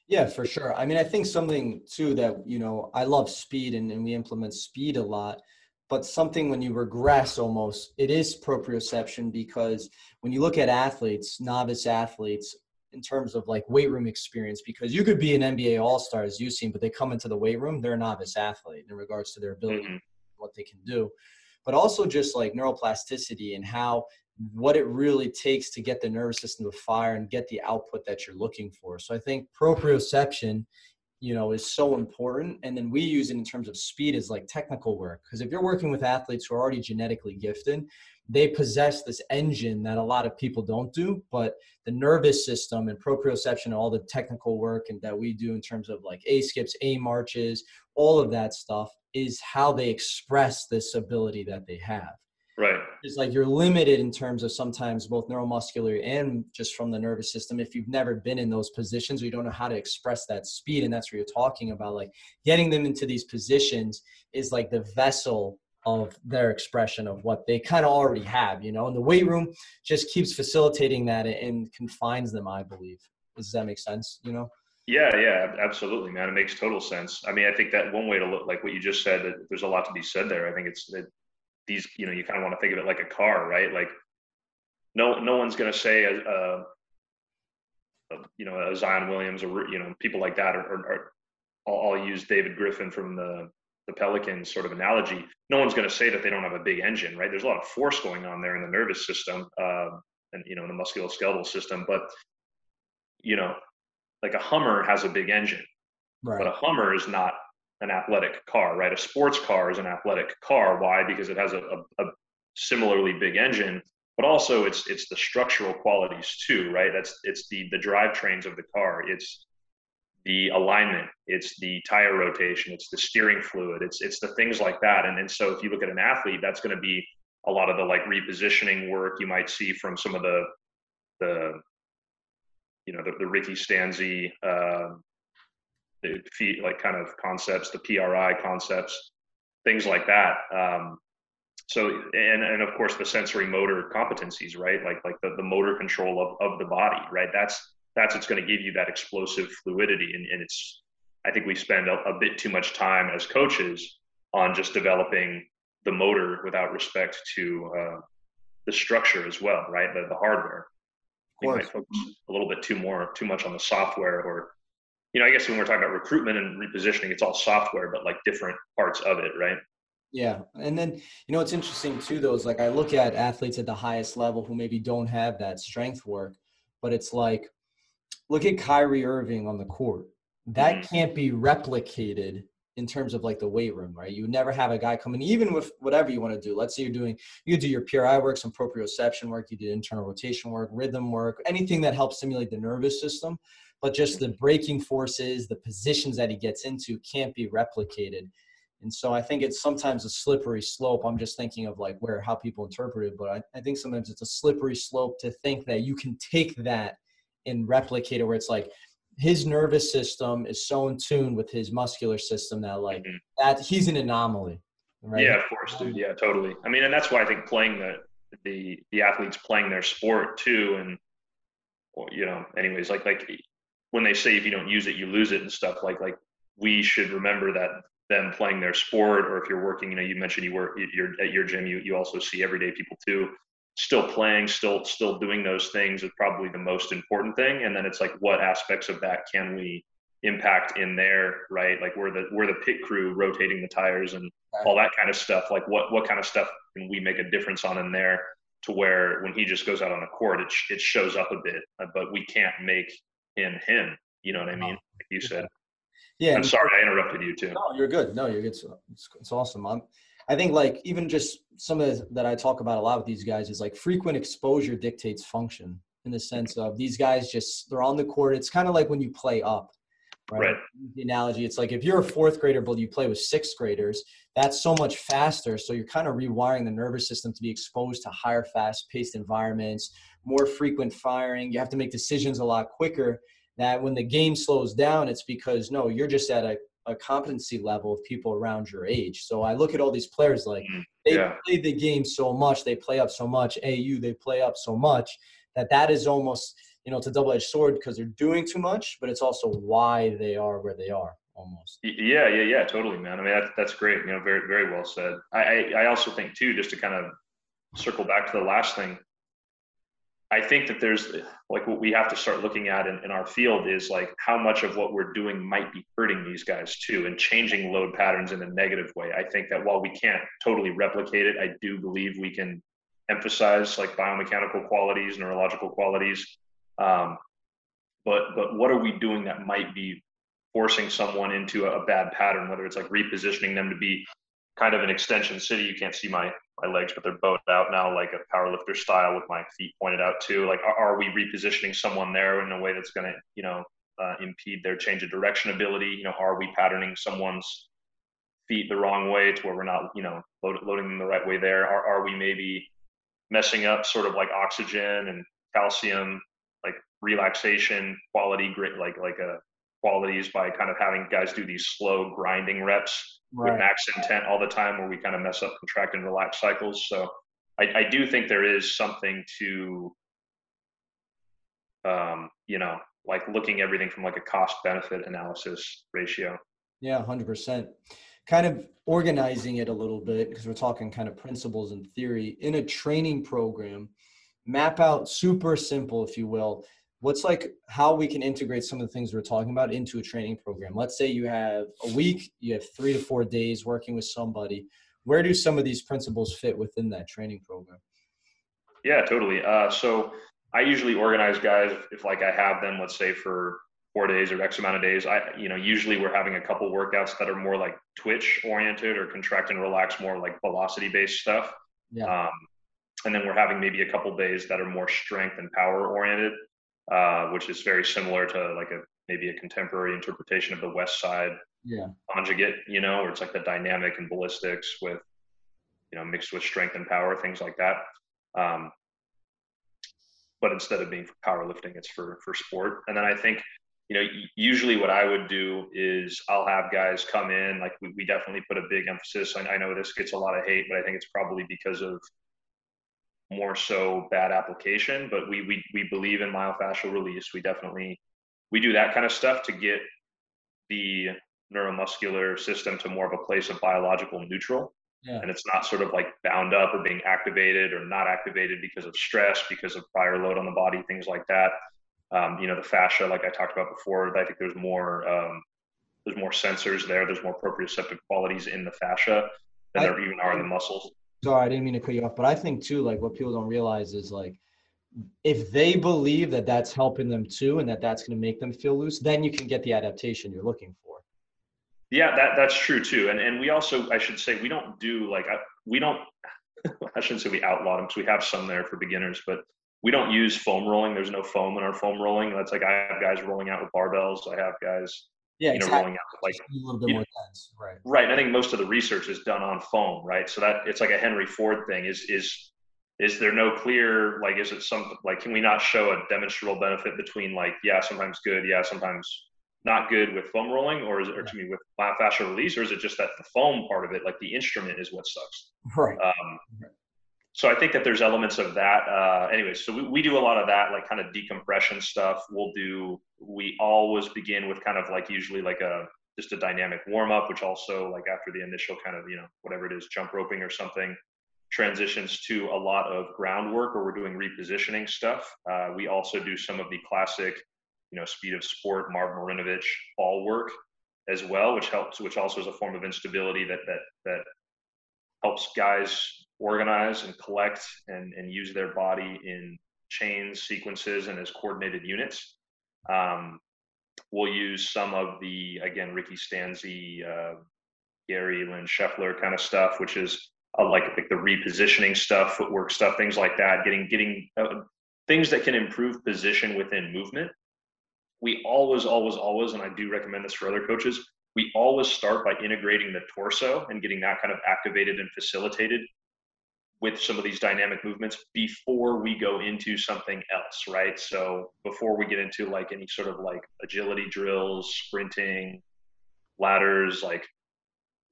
Yeah, for sure. I mean, I think something too that, you know, I love speed and, and we implement speed a lot, but something when you regress almost, it is proprioception because when you look at athletes, novice athletes, in terms of like weight room experience, because you could be an NBA all star as you've seen, but they come into the weight room, they're a novice athlete in regards to their ability, mm-hmm. what they can do but also just like neuroplasticity and how what it really takes to get the nervous system to fire and get the output that you're looking for. So I think proprioception, you know, is so important. And then we use it in terms of speed as like technical work. Because if you're working with athletes who are already genetically gifted, they possess this engine that a lot of people don't do. But the nervous system and proprioception all the technical work and that we do in terms of like A skips, A marches, all of that stuff is how they express this ability that they have. Right. It's like you're limited in terms of sometimes both neuromuscular and just from the nervous system if you've never been in those positions or you don't know how to express that speed. And that's what you're talking about. Like getting them into these positions is like the vessel of their expression of what they kind of already have, you know, and the weight room just keeps facilitating that and confines them, I believe. Does that make sense? You know? Yeah, yeah, absolutely, man. It makes total sense. I mean, I think that one way to look, like what you just said, that there's a lot to be said there. I think it's that these, you know, you kind of want to think of it like a car, right? Like, no, no one's going to say, a, a, a, you know, a Zion Williams or you know, people like that, or, or, or I'll, I'll, use David Griffin from the the Pelicans sort of analogy. No one's going to say that they don't have a big engine, right? There's a lot of force going on there in the nervous system, uh, and you know, in the musculoskeletal system, but you know like a Hummer has a big engine, right. but a Hummer is not an athletic car, right? A sports car is an athletic car. Why? Because it has a, a, a similarly big engine, but also it's it's the structural qualities too, right? That's it's the the drivetrains of the car. It's the alignment, it's the tire rotation, it's the steering fluid, it's it's the things like that. And and so if you look at an athlete, that's going to be a lot of the like repositioning work you might see from some of the the you know the, the Ricky Stanzi uh, the like kind of concepts, the PRI concepts, things like that. Um, so and and of course the sensory motor competencies, right? Like like the, the motor control of, of the body, right? That's that's what's going to give you that explosive fluidity. And, and it's I think we spend a, a bit too much time as coaches on just developing the motor without respect to uh, the structure as well, right? The, the hardware we might focus a little bit too more too much on the software or you know i guess when we're talking about recruitment and repositioning it's all software but like different parts of it right? Yeah. And then you know it's interesting too though is like i look at athletes at the highest level who maybe don't have that strength work but it's like look at Kyrie Irving on the court. That mm-hmm. can't be replicated in terms of like the weight room, right? You never have a guy coming, even with whatever you want to do. Let's say you're doing, you do your PRI work, some proprioception work, you do internal rotation work, rhythm work, anything that helps stimulate the nervous system. But just the breaking forces, the positions that he gets into can't be replicated. And so I think it's sometimes a slippery slope. I'm just thinking of like where how people interpret it, but I, I think sometimes it's a slippery slope to think that you can take that and replicate it where it's like his nervous system is so in tune with his muscular system that like mm-hmm. that he's an anomaly. Right? Yeah, of course, dude. Yeah, totally. I mean, and that's why I think playing the the the athletes playing their sport too, and you know, anyways, like like when they say if you don't use it, you lose it and stuff. Like like we should remember that them playing their sport, or if you're working, you know, you mentioned you work you're at your gym, you you also see everyday people too still playing, still still doing those things is probably the most important thing. And then it's like, what aspects of that can we impact in there, right? Like we're the we're the pit crew rotating the tires and all that kind of stuff. Like what what kind of stuff can we make a difference on in there to where when he just goes out on the court, it it shows up a bit, uh, but we can't make him him. You know what I mean? Like you said. Yeah. I'm sorry I interrupted you too. No, you're good. No, you're good. It's, it's awesome. I'm, I think like even just some of the, that I talk about a lot with these guys is like frequent exposure dictates function in the sense of these guys just they're on the court. It's kind of like when you play up right? right? The analogy, it's like if you're a fourth grader, but you play with sixth graders, that's so much faster. So you're kind of rewiring the nervous system to be exposed to higher, fast-paced environments, more frequent firing. You have to make decisions a lot quicker. That when the game slows down, it's because no, you're just at a, a competency level of people around your age. So I look at all these players like mm-hmm. they yeah. play the game so much, they play up so much. AAU, they play up so much that that is almost you know it's a double-edged sword because they're doing too much but it's also why they are where they are almost yeah yeah yeah totally man i mean that's, that's great you know very very well said I, I also think too just to kind of circle back to the last thing i think that there's like what we have to start looking at in, in our field is like how much of what we're doing might be hurting these guys too and changing load patterns in a negative way i think that while we can't totally replicate it i do believe we can emphasize like biomechanical qualities neurological qualities um, but but what are we doing that might be forcing someone into a, a bad pattern? Whether it's like repositioning them to be kind of an extension city. You can't see my my legs, but they're bowed out now, like a powerlifter style, with my feet pointed out too. Like, are, we repositioning someone there in a way that's going to, you know, uh, impede their change of direction ability? You know, are we patterning someone's feet the wrong way to where we're not, you know, load, loading them the right way there? Are, are we maybe messing up sort of like oxygen and calcium like relaxation quality grit, like like a qualities by kind of having guys do these slow grinding reps right. with max intent all the time where we kind of mess up contract and relax cycles. So i, I do think there is something to um, you know like looking everything from like a cost benefit analysis ratio. Yeah 100% kind of organizing it a little bit because we're talking kind of principles and theory. In a training program map out super simple if you will what's like how we can integrate some of the things we're talking about into a training program? Let's say you have a week you have three to four days working with somebody. Where do some of these principles fit within that training program? Yeah totally. Uh, so i usually organize guys if, if like i have them let's say for four days or x amount of days i you know usually we're having a couple workouts that are more like twitch oriented or contract and relax more like velocity based stuff. Yeah. Um, and then we're having maybe a couple days that are more strength and power oriented uh, which is very similar to like a maybe a contemporary interpretation of the West Side yeah. conjugate, you know, where it's like the dynamic and ballistics with, you know, mixed with strength and power, things like that. Um, but instead of being for powerlifting, it's for for sport. And then I think, you know, usually what I would do is I'll have guys come in. Like we, we definitely put a big emphasis. I, I know this gets a lot of hate, but I think it's probably because of more so bad application, but we we we believe in myofascial release. We definitely we do that kind of stuff to get the neuromuscular system to more of a place of biological neutral. Yeah. And it's not sort of like bound up or being activated or not activated because of stress, because of prior load on the body, things like that. Um, you know, the fascia, like I talked about before, I think there's more um, there's more sensors there. There's more proprioceptive qualities in the fascia than I, there even are in the muscles sorry, I didn't mean to cut you off, but I think too, like what people don't realize is like if they believe that that's helping them too, and that that's going to make them feel loose, then you can get the adaptation you're looking for. Yeah, that that's true too, and and we also, I should say, we don't do like I, we don't. I shouldn't say we outlaw them because we have some there for beginners, but we don't use foam rolling. There's no foam in our foam rolling. That's like I have guys rolling out with barbells. I have guys yeah, you know, exactly. rolling out like a little bit more dense, right? Right. I think most of the research is done on foam, right? So that it's like a Henry Ford thing. Is is is there no clear like is it some like can we not show a demonstrable benefit between like yeah sometimes good yeah sometimes not good with foam rolling or is it or to me with fascial release or is it just that the foam part of it like the instrument is what sucks right um, right so I think that there's elements of that. Uh, anyways, so we, we do a lot of that, like kind of decompression stuff. We'll do, we always begin with kind of like usually like a, just a dynamic warm up, which also like after the initial kind of, you know, whatever it is, jump roping or something, transitions to a lot of groundwork where we're doing repositioning stuff. Uh, we also do some of the classic you know, speed of sport, Marv Marinovich ball work as well, which helps, which also is a form of instability that that that helps guys organize and collect and, and use their body in chains, sequences, and as coordinated units. Um, we'll use some of the again Ricky Stanzi, uh, Gary Lynn Scheffler kind of stuff, which is uh, like like the repositioning stuff, footwork stuff, things like that. Getting getting uh, things that can improve position within movement. We always, always, always, and I do recommend this for other coaches. We always start by integrating the torso and getting that kind of activated and facilitated with some of these dynamic movements before we go into something else, right? So before we get into like any sort of like agility drills, sprinting, ladders, like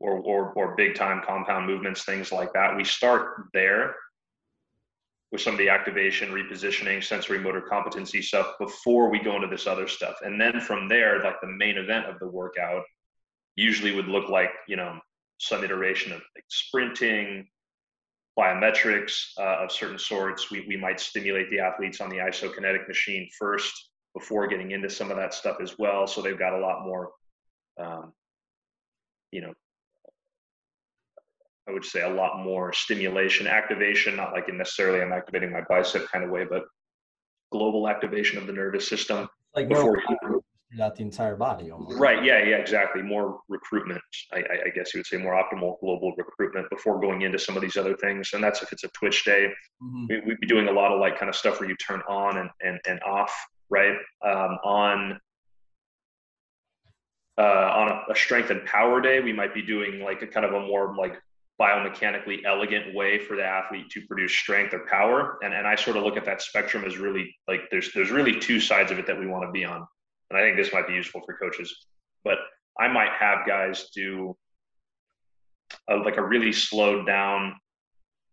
or or, or big time compound movements, things like that, we start there with some of the activation, repositioning, sensory motor competency stuff before we go into this other stuff. And then from there, like the main event of the workout usually would look like, you know, some iteration of like sprinting, plyometrics uh, of certain sorts. We, we might stimulate the athletes on the isokinetic machine first before getting into some of that stuff as well. So they've got a lot more, um, you know, I would say a lot more stimulation, activation, not like in necessarily I'm activating my bicep kind of way, but global activation of the nervous system. Like before throughout the entire body almost. Right. Yeah. Yeah. Exactly. More recruitment. I, I, guess you would say more optimal global recruitment before going into some of these other things. And that's if it's a Twitch day. Mm-hmm. We, would be doing a lot of like kind of stuff where you turn on and and, and off. Right. Um, on uh, on a, a strength and power day, we might be doing like a kind of a more like biomechanically elegant way for the athlete to produce strength or power. And and I sort of look at that spectrum as really like there's there's really two sides of it that we want to be on and I think this might be useful for coaches. But I might have guys do a, like a really slowed down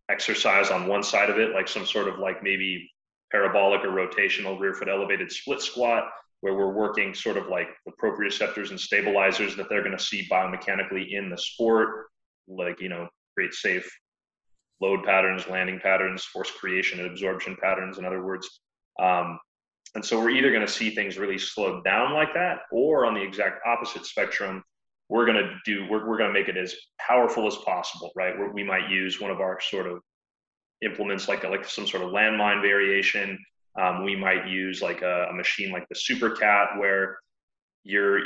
exercise on one side of it, like some sort of like maybe parabolic or rotational rear foot elevated split squat, where we're working sort of like the proprioceptors and stabilizers that they're going to see biomechanically in the sport, like, you know, create safe load patterns, landing patterns, force creation and absorption patterns, in other words. Um, and so we're either going to see things really slowed down like that, or on the exact opposite spectrum, we're going to do we're, we're going to make it as powerful as possible, right? Where we might use one of our sort of implements like like some sort of landmine variation. Um, we might use like a, a machine like the SuperCat, where you're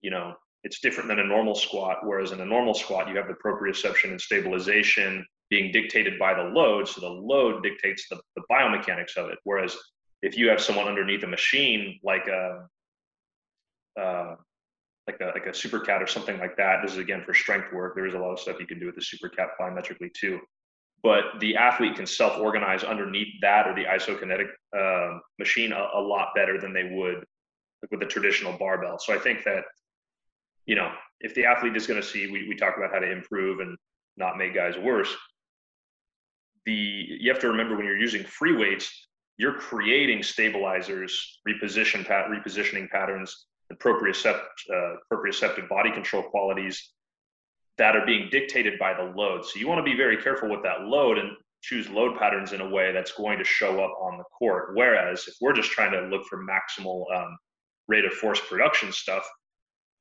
you know it's different than a normal squat. Whereas in a normal squat, you have the proprioception and stabilization being dictated by the load. So the load dictates the, the biomechanics of it. Whereas if you have someone underneath a machine like a uh, like a like a SuperCat or something like that. This is again for strength work. There is a lot of stuff you can do with the SuperCat plyometrically too. But the athlete can self-organize underneath that or the isokinetic uh, machine a, a, lot better than they would with the traditional barbell. So I think that you know if the athlete is going to see, we we talk about how to improve and not make guys worse. The you have to remember when you're using free weights, you're creating stabilizers, reposition pat, repositioning patterns, propriocept, uh, proprioceptive body control qualities that are being dictated by the load. So you want to be very careful with that load and choose load patterns in a way that's going to show up on the court. Whereas if we're just trying to look for maximal um, rate of force production stuff,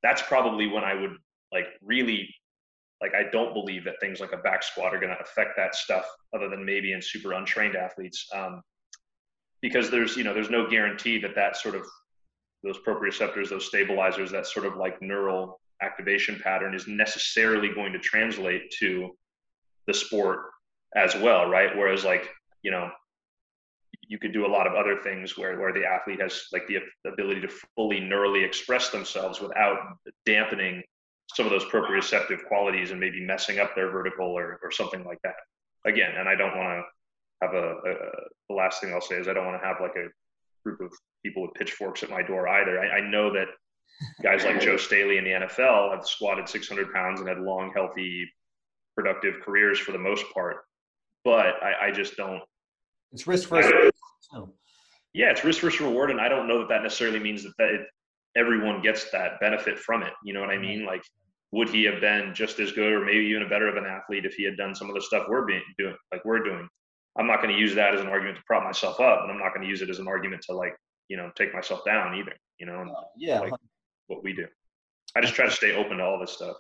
that's probably when I would like really like I don't believe that things like a back squat are going to affect that stuff other than maybe in super untrained athletes. Um, because there's you know there's no guarantee that that sort of those proprioceptors those stabilizers that sort of like neural activation pattern is necessarily going to translate to the sport as well right? Whereas like you know you could do a lot of other things where, where the athlete has like the ability to fully neurally express themselves without dampening some of those proprioceptive qualities and maybe messing up their vertical or, or something like that. Again and i don't want to have a, a, the last thing I'll say is I don't want to have like a group of people with pitchforks at my door either. I, I know that guys like Joe Staley in the NFL have squatted 600 pounds and had long, healthy, productive careers for the most part. But I, I just don't. It's risk versus. Yeah, it's risk versus reward, and I don't know that that necessarily means that, that it, everyone gets that benefit from it. You know what I mean? Like, would he have been just as good, or maybe even a better of an athlete if he had done some of the stuff we're being doing, like we're doing? I'm not going to use that as an argument to prop myself up, and I'm not going to use it as an argument to like you know take myself down either. You know, uh, yeah, like what we do. I just try to stay open to all this stuff.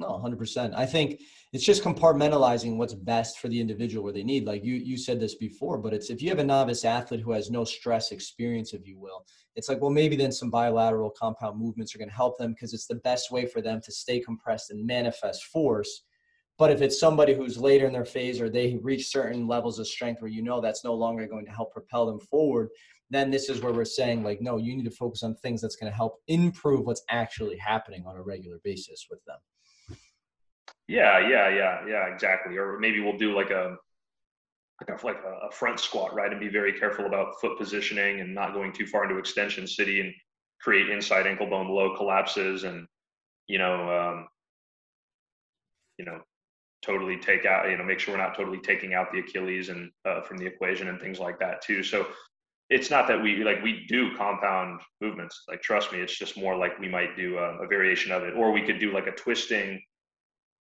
No, 100%. I think it's just compartmentalizing what's best for the individual where they need. Like you, you said this before, but it's if you have a novice athlete who has no stress experience, if you will, it's like, well, maybe then some bilateral compound movements are going to help them because it's the best way for them to stay compressed and manifest force. But if it's somebody who's later in their phase or they reach certain levels of strength where you know that's no longer going to help propel them forward, then this is where we're saying, like, no, you need to focus on things that's going to help improve what's actually happening on a regular basis with them. Yeah, yeah, yeah, yeah, exactly. Or maybe we'll do like a like a, like a front squat, right, and be very careful about foot positioning and not going too far into extension city and create inside ankle bone low collapses and you know um, you know totally take out you know make sure we're not totally taking out the Achilles and uh, from the equation and things like that too. So it's not that we like we do compound movements. Like trust me, it's just more like we might do a, a variation of it, or we could do like a twisting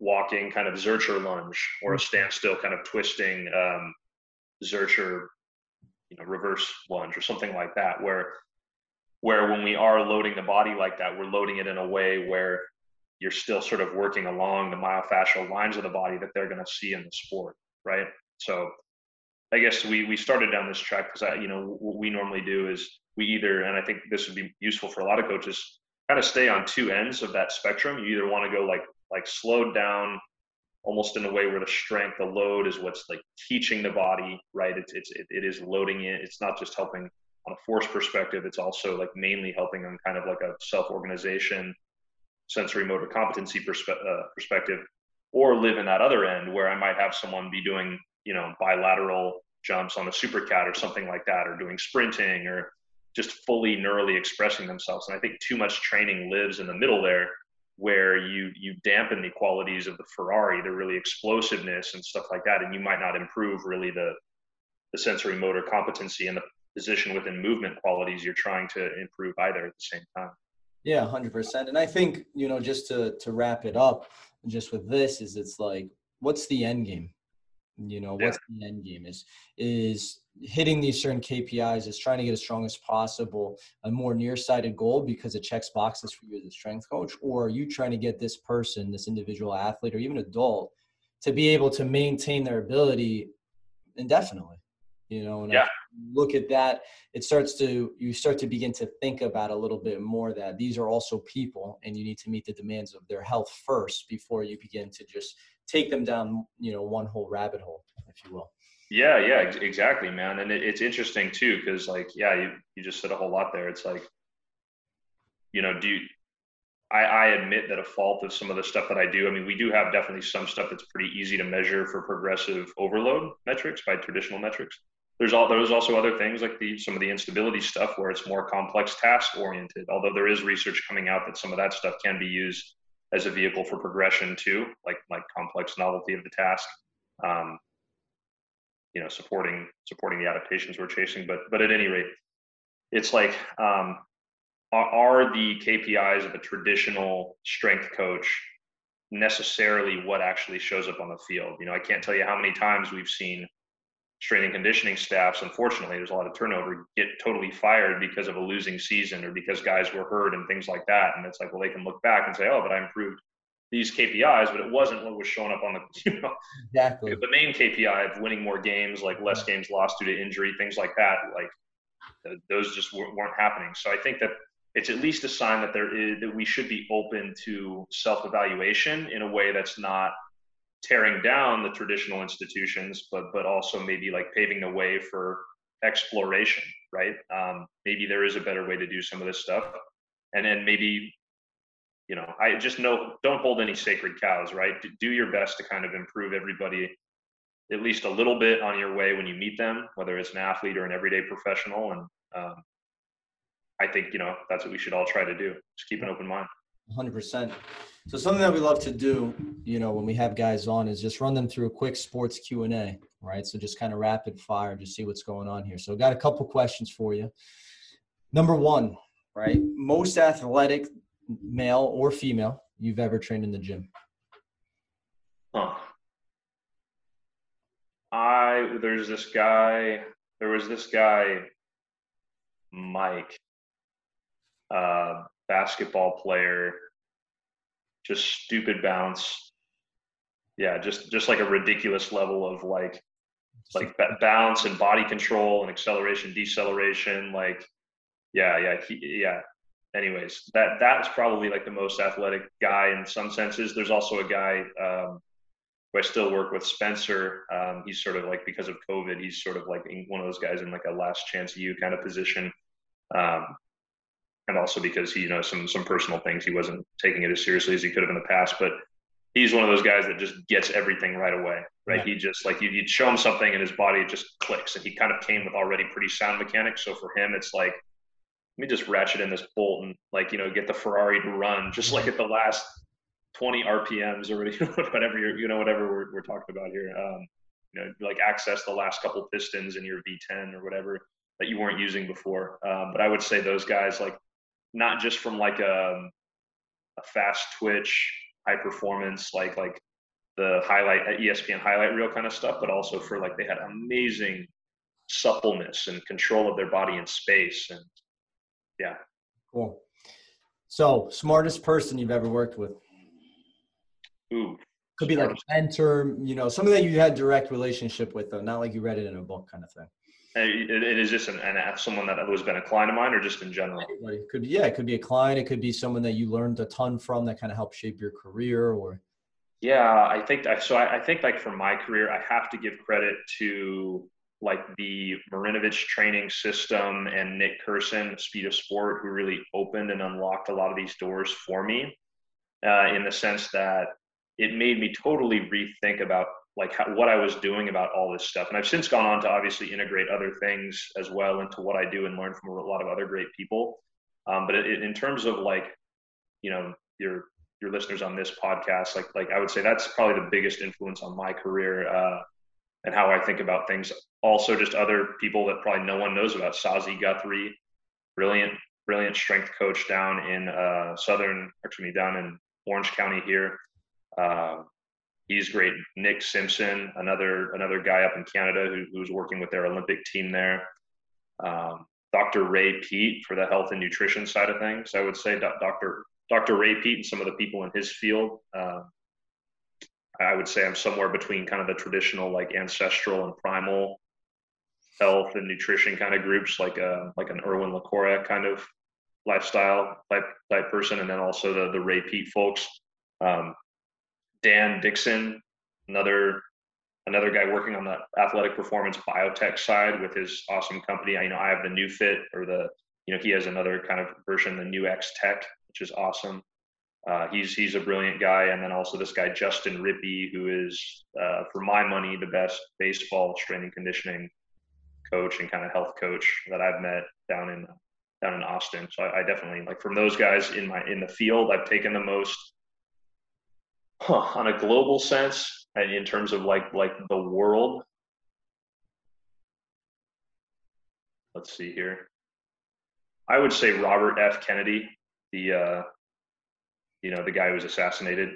walking kind of Zercher lunge or a standstill kind of twisting um, Zercher, you know, reverse lunge or something like that, where where when we are loading the body like that, we're loading it in a way where you're still sort of working along the myofascial lines of the body that they're going to see in the sport, right? So I guess we we started down this track because I, you know, what we normally do is we either, and I think this would be useful for a lot of coaches, kind of stay on two ends of that spectrum. You either want to go like like slowed down almost in a way where the strength the load is what's like teaching the body right it's, it's it, it is loading it it's not just helping on a force perspective it's also like mainly helping on kind of like a self-organization sensory motor competency perspe- uh, perspective or live in that other end where i might have someone be doing you know bilateral jumps on a supercat or something like that or doing sprinting or just fully neurally expressing themselves and i think too much training lives in the middle there where you you dampen the qualities of the Ferrari, the really explosiveness and stuff like that, and you might not improve really the the sensory motor competency and the position within movement qualities you're trying to improve either at the same time. Yeah, hundred percent. And I think you know just to to wrap it up, just with this is it's like, what's the end game? You know, what's yeah. the end game is is hitting these certain KPIs is trying to get as strong as possible, a more nearsighted goal because it checks boxes for you as a strength coach, or are you trying to get this person, this individual athlete, or even adult, to be able to maintain their ability indefinitely? You know, and yeah. look at that, it starts to you start to begin to think about a little bit more that these are also people, and you need to meet the demands of their health first before you begin to just take them down, you know, one whole rabbit hole, if you will. Yeah, yeah, exactly, man. And it, it's interesting too, because like, yeah, you, you just said a whole lot there. It's like, you know, do you, I, I admit that a fault of some of the stuff that I do. I mean, we do have definitely some stuff that's pretty easy to measure for progressive overload metrics by traditional metrics. There's all there's also other things like the some of the instability stuff where it's more complex task oriented. Although there is research coming out that some of that stuff can be used as a vehicle for progression too, like like complex novelty of the task. Um, you know supporting supporting the adaptations we're chasing but but at any rate it's like um, are, the kpis of a traditional strength coach necessarily what actually shows up on the field you know i can't tell you how many times we've seen strength and conditioning staffs unfortunately there's a lot of turnover get totally fired because of a losing season or because guys were hurt and things like that and it's like well they can look back and say oh but i improved these KPIs, but it wasn't what was showing up on the you know exactly the main KPI of winning more games, like less games lost due to injury, things like that. Like those just weren't happening. So I think that it's at least a sign that there is that we should be open to self-evaluation in a way that's not tearing down the traditional institutions, but but also maybe like paving the way for exploration, right? Um, maybe there is a better way to do some of this stuff, and then maybe you know, I just know don't hold any sacred cows, right? Do your best to kind of improve everybody at least a little bit on your way when you meet them, whether it's an athlete or an everyday professional. And um, I think, you know, that's what we should all try to do. Just keep an open mind. 100%. So something that we love to do, you know, when we have guys on is just run them through a quick sports Q&A, right? So just kind of rapid fire, just see what's going on here. So got a couple questions for you. Number one, right? Most athletic male or female you've ever trained in the gym? Huh. I there's this guy. There was this guy. Mike, uh, basketball player, just stupid bounce. Yeah, just just like a ridiculous level of like like bounce and body control and acceleration, deceleration. Like, yeah, yeah, he, yeah. Anyways, that that's probably like the most athletic guy in some senses. There's also a guy um, who I still work with, Spencer. Um, he's sort of like because of COVID, he's sort of like one of those guys in like a last chance you kind of position. Um, and also because he, you know, some some personal things, he wasn't taking it as seriously as he could have in the past. But he's one of those guys that just gets everything right away, right? Yeah. He just like you, would show him something and his body just clicks, and he kind of came with already pretty sound mechanics. So for him, it's like let me just ratchet in this bolt and like you know get the Ferrari to run just like at the last 20 RPMs or whatever you're you know whatever we're, we're talking about here. Um, you know, like access the last couple pistons in your V10 or whatever that you weren't using before. Um, but I would say those guys like not just from like a, um, a fast twitch, high performance, like like the highlight uh, ESPN highlight reel kind of stuff, but also for like they had amazing suppleness and control of their body in space. And yeah. Cool. So smartest person you've ever worked with? Ooh. Could be like a mentor, you know, something that you had direct relationship with, though, not like you read it in a book kind of thing. It, it is just an, an someone that has been a client of mine, or just in general. Anybody. Could be, yeah, it could be a client. It could be someone that you learned a ton from that kind of helped shape your career, or. Yeah, I think so. I, I think like for my career, I have to give credit to like the Marinovich training system and Nick Curson, Speed of Sport, who really opened and unlocked a lot of these doors for me, uh, in the sense that it made me totally rethink about like how, what I was doing about all this stuff. And I've since gone on to obviously integrate other things as well into what I do and learn from a lot of other great people. Um, but it, in terms of like, you know, your your listeners on this podcast, like like I would say that's probably the biggest influence on my career uh, and how I think about things. Also, just other people that probably no one knows about. Sazi Guthrie, brilliant brilliant strength coach down in uh, southern, actually down in Orange County here. Uh, he's great. Nick Simpson, another another guy up in Canada who, who's working with their Olympic team there. Um, Dr. Ray Peat for the health and nutrition side of things. I would say Dr. Dr. Ray Peat and some of the people in his field. Uh, I would say I'm somewhere between kind of the traditional like ancestral and primal health and nutrition kind of groups, like a uh, like an Erwin LaCour kind of lifestyle type type person, and then also the the Ray Peat folks. Um, Dan Dixon, another another guy working on the athletic performance biotech side with his awesome company. I you know I have the new fit or the you know he has another kind of version, the new X Tech, which is awesome. Uh, he's he's a brilliant guy, and then also this guy Justin Rippey, who is uh, for my money the best baseball strength and conditioning coach and kind of health coach that I've met down in down in Austin. So I, I definitely like from those guys in my in the field, I've taken the most huh, on a global sense and in terms of like like the world. Let's see here. I would say robert f. Kennedy the uh you know the guy who was assassinated.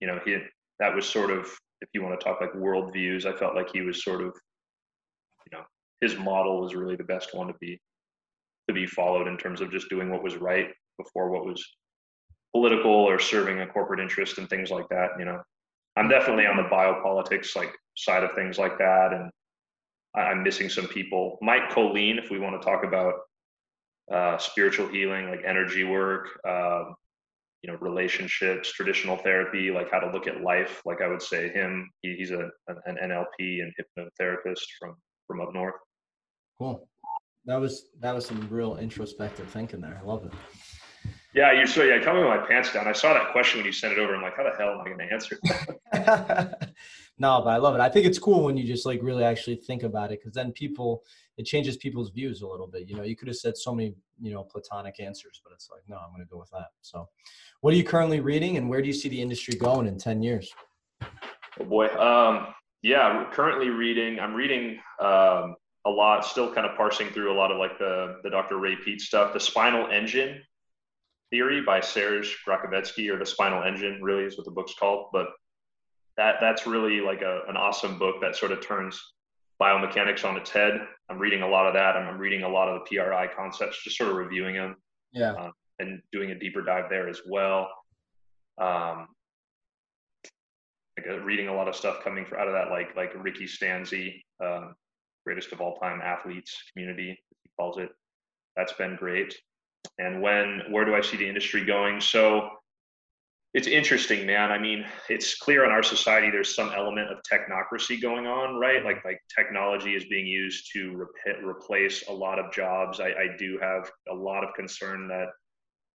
You know he that was sort of if you want to talk like world views i felt like he was sort of you know his model was really the best one to be to be followed in terms of just doing what was right before what was political or serving a corporate interest and things like that. You know, I'm definitely on the biopolitics like side of things like that, and I'm missing some people. Mike Colleen, if we want to talk about uh, spiritual healing, like energy work, um, you know, relationships, traditional therapy, like how to look at life. Like I would say, him, he, he's a an NLP and hypnotherapist from from up north. Cool. That was that was some real introspective thinking there. I love it. Yeah, you so yeah, coming with my pants down. I saw that question when you sent it over. I'm like, how the hell am I going to answer? no, but I love it. I think it's cool when you just like really actually think about it because then people it changes people's views a little bit. You know, you could have said so many you know platonic answers, but it's like no, I'm going to go with that. So, what are you currently reading, and where do you see the industry going in ten years? Oh boy, um, yeah, I'm currently reading. I'm reading um, a lot, still kind of parsing through a lot of like the the Dr. Ray Peat stuff. The Spinal Engine theory by Serge Gracovetsky, or the spinal engine, really is what the book's called. But that that's really like a, an awesome book that sort of turns biomechanics on its head. I'm reading a lot of that. I'm, reading a lot of the PRI concepts, just sort of reviewing them. Yeah. Uh, and doing a deeper dive there as well. Um, like uh, reading a lot of stuff coming out of that, like like Ricky Stanzi, um, greatest of all time athletes community, he calls it. That's been great. And when where do I see the industry going? So it's interesting, man. I mean, it's clear in our society there's some element of technocracy going on, right? Like like technology is being used to re- replace a lot of jobs. I, I do have a lot of concern that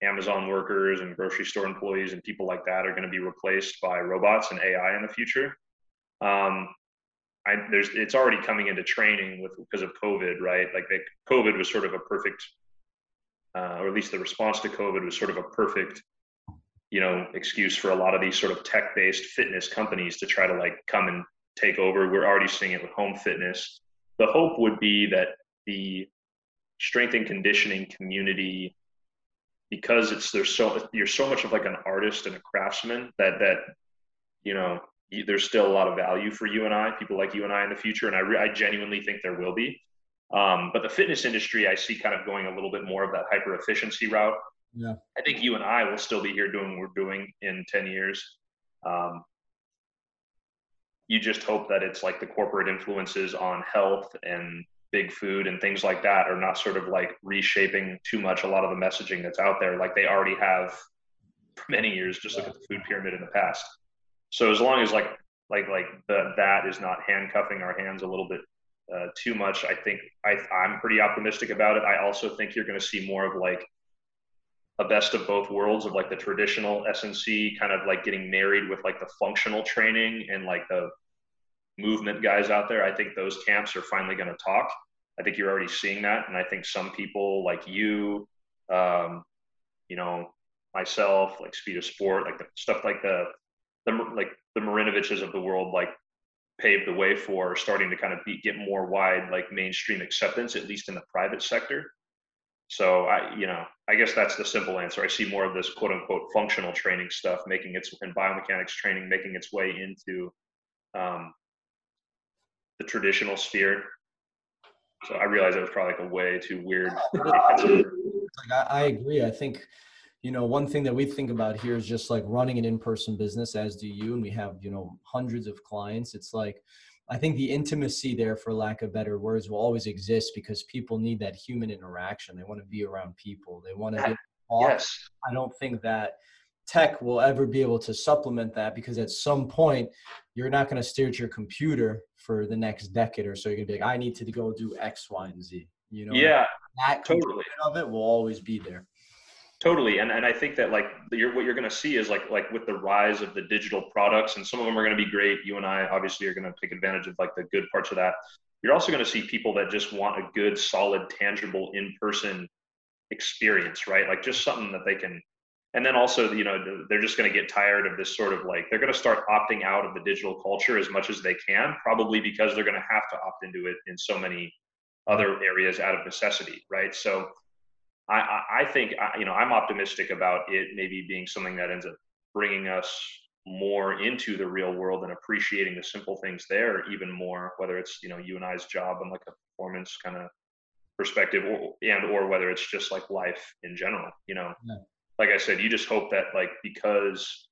Amazon workers and grocery store employees and people like that are going to be replaced by robots and AI in the future. Um, I, there's it's already coming into training with because of COVID, right? Like the, COVID was sort of a perfect, uh, or at least the response to COVID was sort of a perfect, you know, excuse for a lot of these sort of tech-based fitness companies to try to like come and take over. We're already seeing it with home fitness. The hope would be that the strength and conditioning community because it's there's so you're so much of like an artist and a craftsman that that you know there's still a lot of value for you and I, people like you and I in the future, and I, re- I genuinely think there will be. Um, but the fitness industry, I see kind of going a little bit more of that hyper efficiency route. Yeah, I think you and I will still be here doing what we're doing in ten years. Um, you just hope that it's like the corporate influences on health and big food and things like that are not sort of like reshaping too much a lot of the messaging that's out there like they already have for many years just look at the food pyramid in the past so as long as like like like the, that is not handcuffing our hands a little bit uh, too much. I think I, i'm pretty optimistic about it. I also think you're going to see more of like a best of both worlds of like the traditional snc kind of like getting married with like the functional training and like the movement guys out there, I think those camps are finally going to talk. I think you're already seeing that, and I think some people like you, um, you know, myself, like Speed of Sport, like the stuff like the, the like the Marinoviches of the world, like paved the way for starting to kind of be, get more wide like mainstream acceptance, at least in the private sector. So I, you know, I guess that's the simple answer. I see more of this quote unquote functional training stuff making its and biomechanics training making its way into um, the traditional sphere. So I realized that was probably like a way too weird. like I, I agree. I think you know one thing that we think about here is just like running an in-person business as do you and we have you know hundreds of clients. It's like i think the intimacy there for lack of better words will always exist because people need that human interaction. They want to be around people. They want to yes. I don't think that tech will ever be able to supplement that because at some point you're not going to stare at your computer for the next decade or so. You're going to be like, I need to go do X, Y, and Z. You know, yeah, that totally. of it will always be there. Totally, and and I think that like you're, what you're going to see is like like with the rise of the digital products, and some of them are going to be great. You and I obviously are going to take advantage of like the good parts of that. You're also going to see people that just want a good, solid, tangible in-person experience, right? Like just something that they can and then also you know they're just going to get tired of this sort of like they're going to start opting out of the digital culture as much as they can probably because they're going to have to opt into it in so many other areas out of necessity right so i i think uh, you know i'm optimistic about it maybe being something that ends up bringing us more into the real world and appreciating the simple things there even more whether it's you know you and i's job and like a performance kind of perspective or, and or whether it's just like life in general you know? Yeah. Like I said, you just hope that like because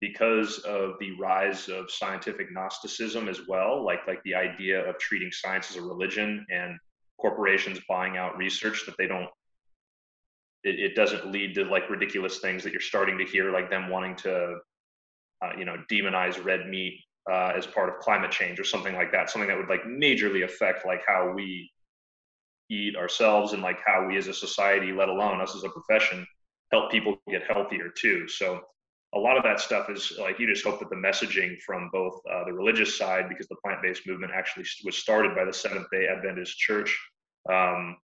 because of the rise of scientific Gnosticism as well, like like the idea of treating science as a religion and corporations buying out research that they don't it, it doesn't lead to like ridiculous things that you're starting to hear like them wanting to uh, you know demonize red meat uh, as part of climate change or something like that something that would like majorly affect like how we eat ourselves and like how we as a society let alone us as a profession help people get healthier too. So a lot of that stuff is like you just hope that the messaging from both uh, the religious side, because the plant-based movement actually was started by the Seventh Day Adventist Church, um,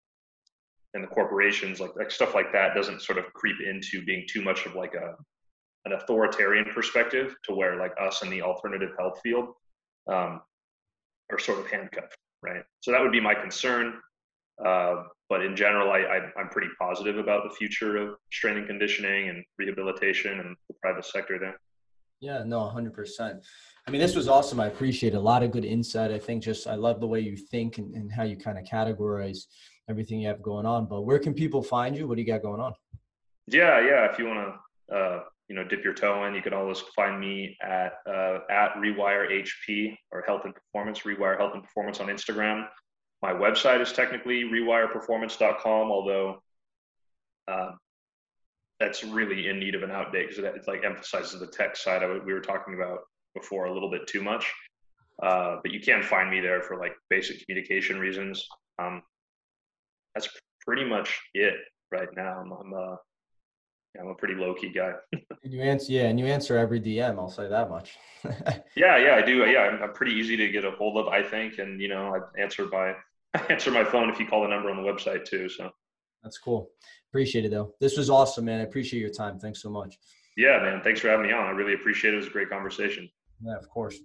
and the corporations, like, like stuff like that, doesn't sort of creep into being too much of like a an authoritarian perspective to where like us in the alternative health field um, are sort of handcuffed, right? So that would be my concern. Uh, but in general, I, I, am pretty positive about the future of strength and conditioning and rehabilitation and the private sector there. Yeah, no, 100%. I mean, this was awesome. I appreciate it. a lot of good insight. I think just I love the way you think and, and how you kind of categorize everything you have going on. But where can people find you? What do you got going on? Yeah, yeah. If you want to, uh, you know, dip your toe in, you can always find me at uh, at Rewire HP or Health and Performance, Rewire Health and Performance on Instagram. My website is technically rewireperformance.com, although uh, that's really in need of an update because it, like emphasizes the tech side of it we were talking about before a little bit too much. Uh, but you can find me there for like basic communication reasons. Um, that's pretty much it right now. I'm, I'm, uh, yeah, I'm a pretty low key guy. and you answer, yeah, and you answer every DM. I'll say that much. yeah, yeah, I do. Yeah, I'm, I'm, pretty easy to get a hold of. I think, and you know, I answer by I answer my phone if you call the number on the website too. So that's cool. Appreciate it though. This was awesome, man. I appreciate your time. Thanks so much. Yeah, man. Thanks for having me on. I really appreciate it. It was a great conversation. Yeah, of course.